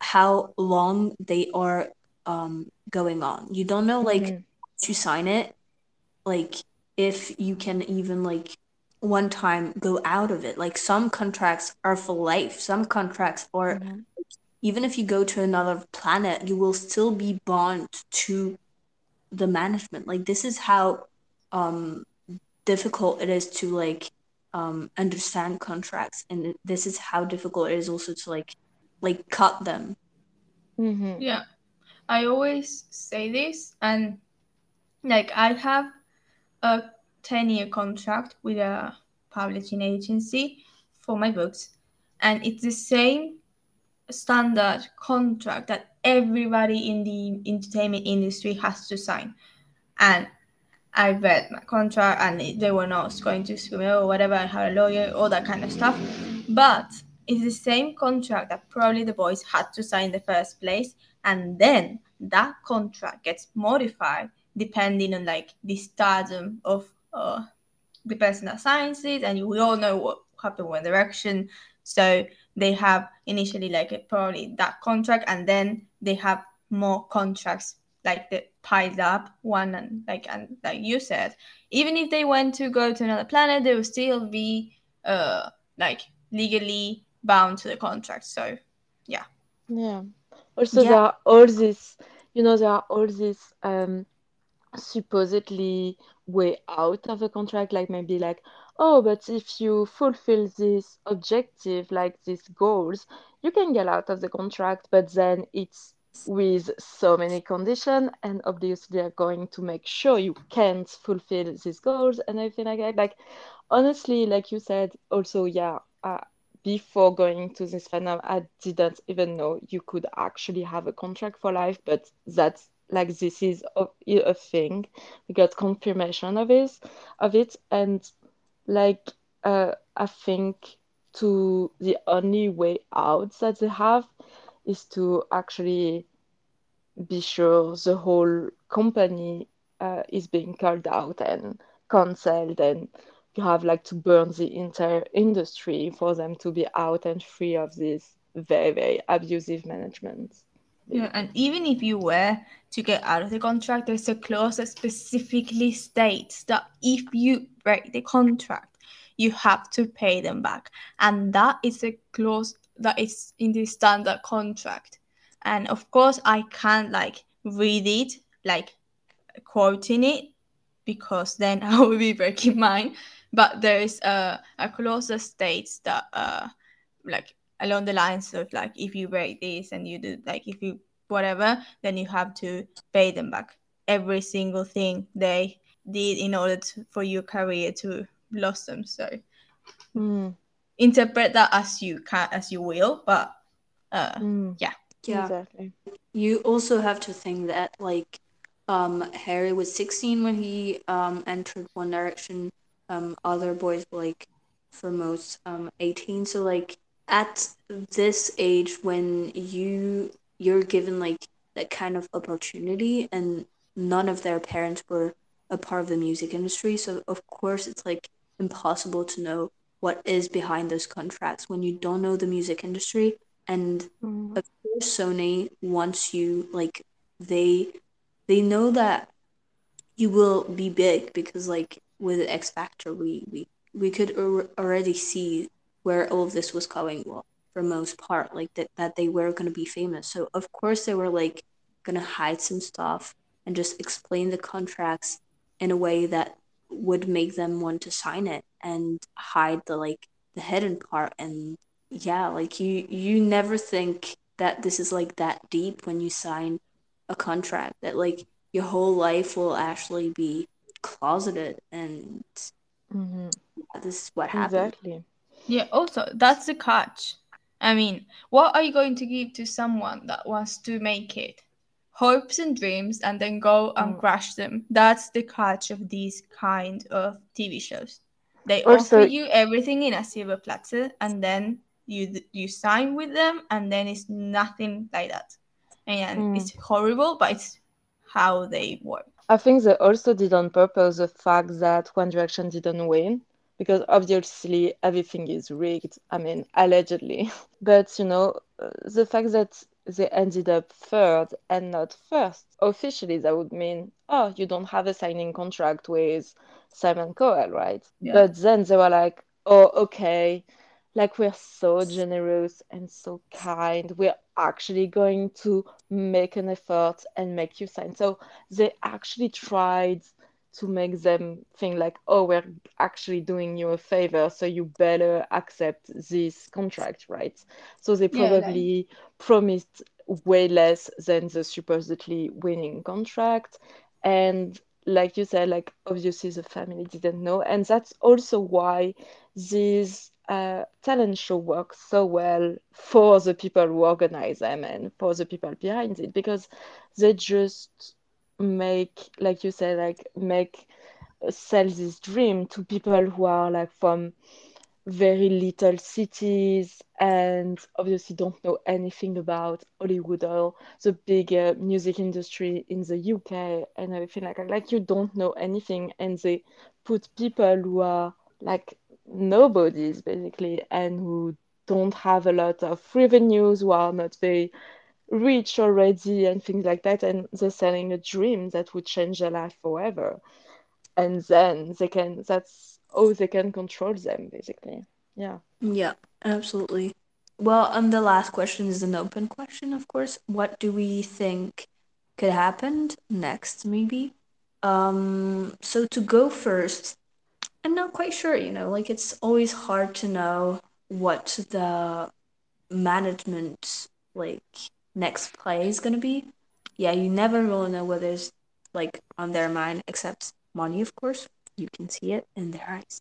how long they are um going on. You don't know like mm-hmm. to sign it like if you can even like one time go out of it like some contracts are for life some contracts are mm-hmm even if you go to another planet, you will still be bound to the management. Like this is how um, difficult it is to like um, understand contracts, and this is how difficult it is also to like like cut them. Mm-hmm. Yeah, I always say this, and like I have a ten year contract with a publishing agency for my books, and it's the same standard contract that everybody in the entertainment industry has to sign. And I read my contract and they were not going to sue me or whatever. I had a lawyer, all that kind of stuff. But it's the same contract that probably the boys had to sign in the first place. And then that contract gets modified depending on like the stardom of uh, the person that signs it. And we all know what happened One Direction. So they have initially like probably that contract and then they have more contracts like the piled up one and like and like you said even if they went to go to another planet they will still be uh like legally bound to the contract so yeah yeah also yeah. there are all these you know there are all these um supposedly way out of the contract like maybe like oh, but if you fulfill this objective, like these goals, you can get out of the contract, but then it's with so many conditions, and obviously they're going to make sure you can't fulfill these goals and everything like that. Like, honestly, like you said, also, yeah, uh, before going to this fandom, I didn't even know you could actually have a contract for life, but that's like this is a, a thing. We got confirmation of it, of it, and like uh, I think to the only way out that they have is to actually be sure the whole company uh, is being called out and cancelled and you have like to burn the entire industry for them to be out and free of this very very abusive management Yeah, and even if you were to get out of the contract, there's a clause that specifically states that if you break the contract, you have to pay them back. And that is a clause that is in the standard contract. And of course, I can't like read it, like quoting it, because then *laughs* I will be breaking mine. But there is a, a clause that states that, uh, like, along the lines of like, if you break this and you do, like, if you whatever, then you have to pay them back every single thing they did in order to, for your career to blossom. So Mm, interpret that as you can, as you will. But uh, mm, yeah, Yeah. exactly. You also have to think that like um Harry was 16 when he um entered One Direction. Um other boys were like for most um 18. So like at this age when you you're given like that kind of opportunity and none of their parents were a part of the music industry. So of course it's like impossible to know what is behind those contracts when you don't know the music industry and Mm, of course Sony wants you like they they know that you will be big because like with X Factor we we we could al- already see where all of this was going well for most part like that that they were going to be famous. So of course they were like going to hide some stuff and just explain the contracts in a way that would make them want to sign it and hide the like the hidden part. And yeah like you you never think that this is like that deep when you sign a contract that like your whole life will actually be closeted and mhm, yeah, this is what happened. Exactly. Yeah. Also, that's the catch. I mean, what are you going to give to someone that wants to make it? Hopes and dreams, and then go and Mm. crush them. That's the catch of these kind of TV shows. They Also- offer you everything in a silver platter, and then you you sign with them, and then it's nothing like that. And Mm. it's horrible, but it's how they work. I think they also did on purpose the fact that One Direction didn't win because obviously everything is rigged. I mean, allegedly. *laughs* But you know, uh, the fact that they ended up third and not first, officially, that would mean, oh, you don't have a signing contract with Simon Cowell, right? Yeah. But then they were like, oh, okay, like we're so generous and so kind. We're actually going to make an effort and make you sign. So they actually tried to make them think like, oh, we're actually doing you a favor, so you better accept this contract, right? So they Yeah, like- probably promised way less than the supposedly winning contract. And like you said, like obviously the family didn't know. And that's also why this uh, talent show works so well for the people who organize them and for the people behind it because they just make, like you said, like make uh, sell this dream to people who are like from very little cities and obviously don't know anything about Hollywood or the big uh, music industry in the UK and everything like. Like you don't know anything, and they put people who are like nobodies basically and who don't have a lot of revenues, who are not very rich already and things like that, and they're selling a dream that would change their life forever. And then they can, that's how they can control them basically. Yeah. Yeah, absolutely. Well, and the last question is an open question, of course. What do we think could happen next, maybe? Um, so to go first, I'm not quite sure, you know, like it's always hard to know what the management like next play is gonna be. Yeah, you never really know what is like on their mind except money, of course. You can see it in their eyes.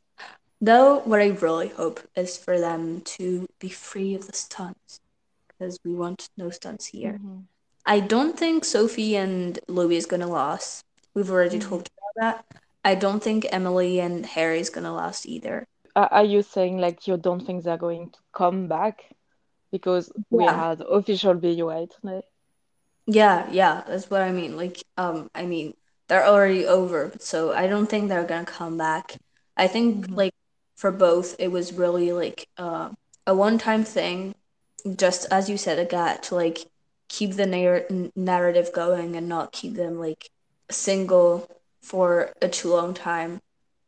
Though, what I really hope is for them to be free of the stunts, because we want no stunts here. Mhm. I don't think Sophie and Louis is gonna last. We've already Mhm. talked about that. I don't think Emily and Harry is gonna last either. Are are you saying like you don't think they're going to come back? Because we had official BUA today. Yeah, yeah, that's what I mean. Like, um, I mean, they're already over, so I don't think they're gonna come back. I think Mhm. like for both, it was really like uh, a one-time thing, just as you said, it got to like keep the narr- narrative going and not keep them like single for a too long time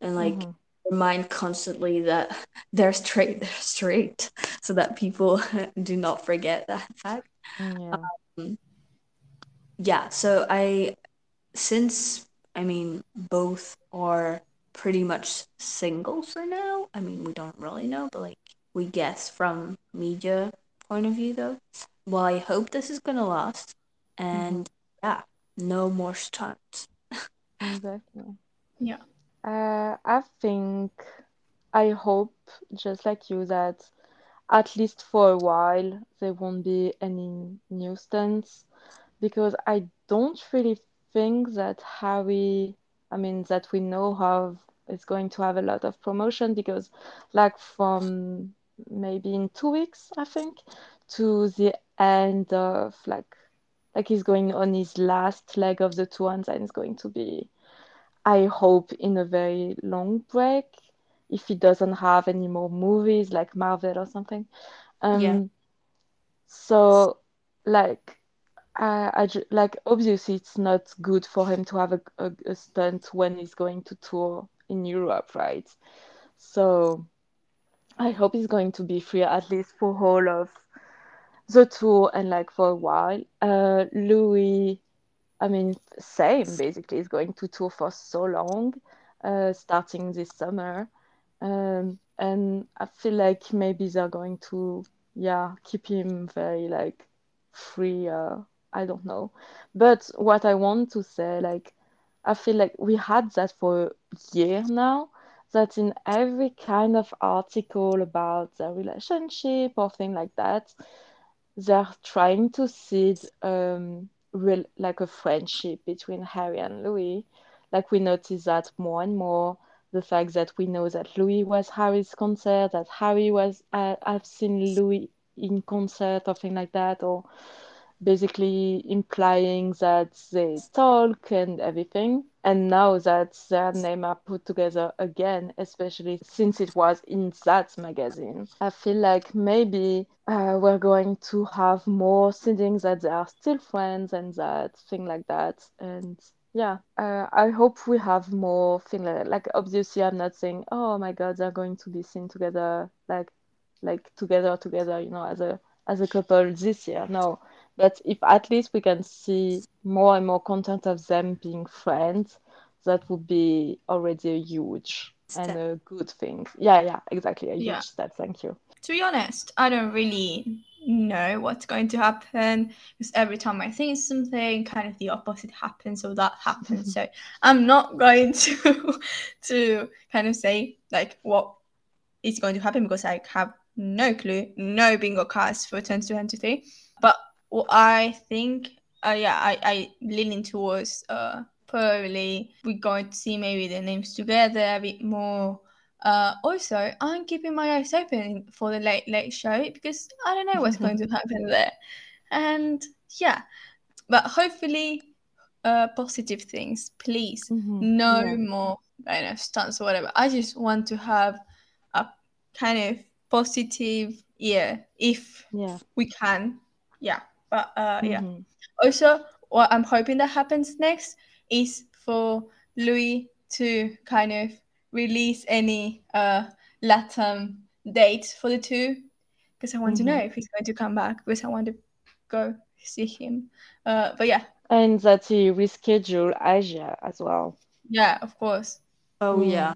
and like Mhm. Remind constantly that they're straight *laughs* they're straight so that people *laughs* do not forget that fact Yeah. Um, yeah so i since i mean both are pretty much single for now i mean we don't really know but like we guess from media point of view though well i hope this is gonna last mm-hmm. and yeah no more stunts *laughs* Exactly. Yeah. Uh, I think, I hope, just like you, that at least for a while there won't be any new because I don't really think that Harry, I mean, that we know of is going to have a lot of promotion because, like, from maybe in two weeks, I think, to the end of like, like he's going on his last leg of the tour and then it's going to be I hope in a very long break if he doesn't have any more movies like Marvel or something. Um, Yeah. So, like, I, I ju- like obviously it's not good for him to have a, a, a stunt when he's going to tour in Europe, right? So, I hope he's going to be free at least for all of the tour and like for a while. Uh, Louis. I mean, same basically. is going to tour for so long, uh, starting this summer. Um, and I feel like maybe they're going to, yeah, keep him very like free. Uh, I don't know. But what I want to say, like, I feel like we had that for a year now, that in every kind of article about their relationship or thing like that, they're trying to seed um real like a friendship between Harry and Louis. Like we notice that more and more. The fact that we know that Louis was Harry's concert, that Harry was uh, I've seen Louis in concert or thing like that, or basically implying that they talk and everything. And now that their name are put together again, especially since it was in that magazine, I feel like maybe uh, we're going to have more seedings that they are still friends and that thing like that. And yeah, uh, I hope we have more thing like. Like obviously, I'm not saying, oh my God, they're going to be seen together, like like together together, you know, as a as a couple this year. No, but if at least we can see more and more content of them being friends, that would be already a huge and a good thing. Yeah, yeah, exactly. A huge Yeah. step. Thank you. To be honest, I don't really know what's going to happen because every time I think something, kind of the opposite happens or that happens. *laughs* so I'm not going to *laughs* to kind of say like what is going to happen because I have no clue, no bingo cards for 2023. But what I think, uh, yeah, I I leaning towards uh probably we're going to see maybe the names together a bit more. Uh, also, I'm keeping my eyes open for the late late show because I don't know what's *laughs* going to happen there, and yeah, but hopefully, uh, positive things. Please, Mhm, no yeah. more I don't know stunts or whatever. I just want to have a kind of positive year if Yeah. we can. Yeah, but uh, yeah. Mhm. Also, what I'm hoping that happens next is for Louis to kind of release any uh Latam dates for the two, because I want to know Mhm. if he's going to come back. Because I want to go see him. Uh, but yeah, And that he reschedule Asia as well. yeah, of course. oh Mm. yeah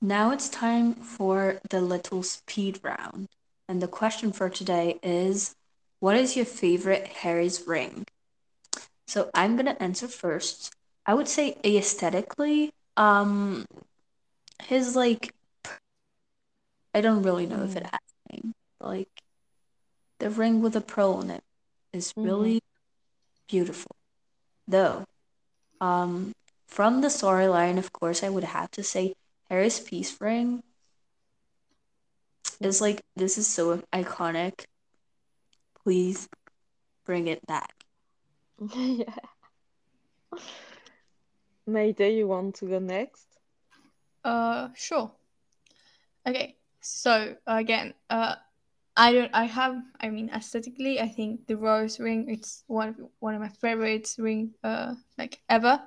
now it's time for the little speed round and the question for today is what is your favorite harry's ring? So i'm gonna answer first. I would say aesthetically um his like i don't really know if it Mm. has a name like the ring with a pearl in it is really beautiful. Though um from the storyline of course i would have to say harry's peace ring is like this is so iconic please bring it back *laughs* Yeah. Maite, you want to go next? Uh, sure. Okay, so again, uh, I don't. I have. I mean, aesthetically, I think the rose ring. It's one of one of my favorites ring, uh, like ever.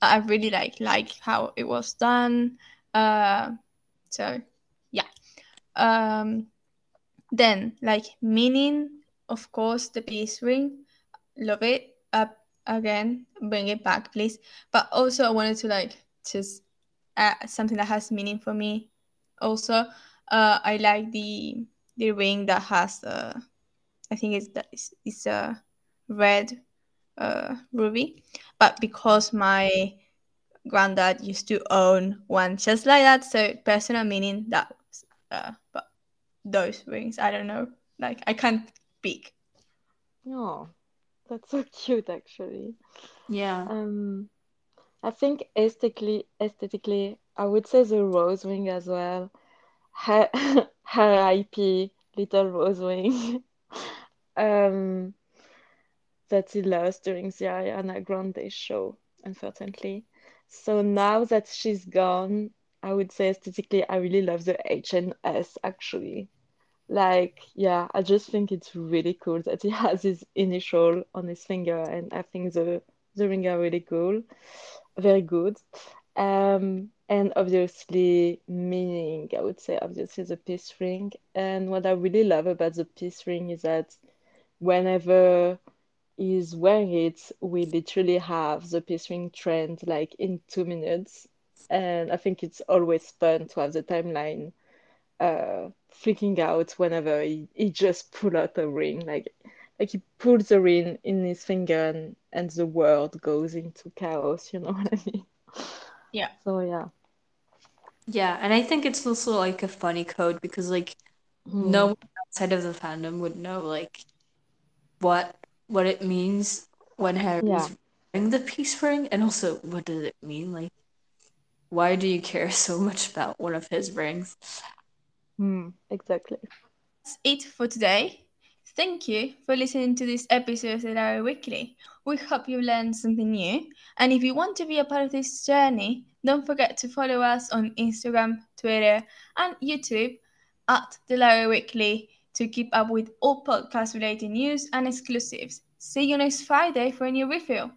I really like like how it was done. Uh, so yeah. Um, then like meaning, of course, the peace ring. Love it. Up again. Bring it back, please. But also, I wanted to like just add something that has meaning for me. Also, uh, I like the the ring that has uh, I think it's it's, it's a red uh, ruby, but because my granddad used to own one just like that, so personal meaning that uh, but those rings, I don't know, like I can't speak. Oh, that's so cute actually. Yeah. Um, I think aesthetically, aesthetically, I would say the rose wing as well. Her, *laughs* her IP, little rose wing. *laughs* um, that he lost during the Ariana Grande show, unfortunately. So now that she's gone, I would say aesthetically, I really love the HNS actually. Like, yeah, I just think it's really cool that he has his initial on his finger, and I think the the ring are really cool, very good. Um, and obviously meaning, I would say obviously the peace ring. And what I really love about the peace ring is that whenever he's wearing it, we literally have the peace ring trend like in two minutes. And I think it's always fun to have the timeline uh freaking out whenever he, he just pull out a ring like like he pulls the ring in his finger and, and the world goes into chaos you know *laughs* what i mean Yeah. so yeah Yeah, and I think it's also like a funny code because like mm-hmm. no one outside of the fandom would know like what what it means when Harry's Yeah. wearing the peace ring, and also what does it mean? Like, why do you care *laughs* so much about one of his rings? Hmm, exactly That's it for today. Thank you for listening to this episode of Larry Weekly. We hope you learned something new. And if you want to be a part of this journey, don't forget to follow us on Instagram, Twitter, and YouTube at the Larry Weekly to keep up with all podcast related news and exclusives. See you next Friday for a new refill.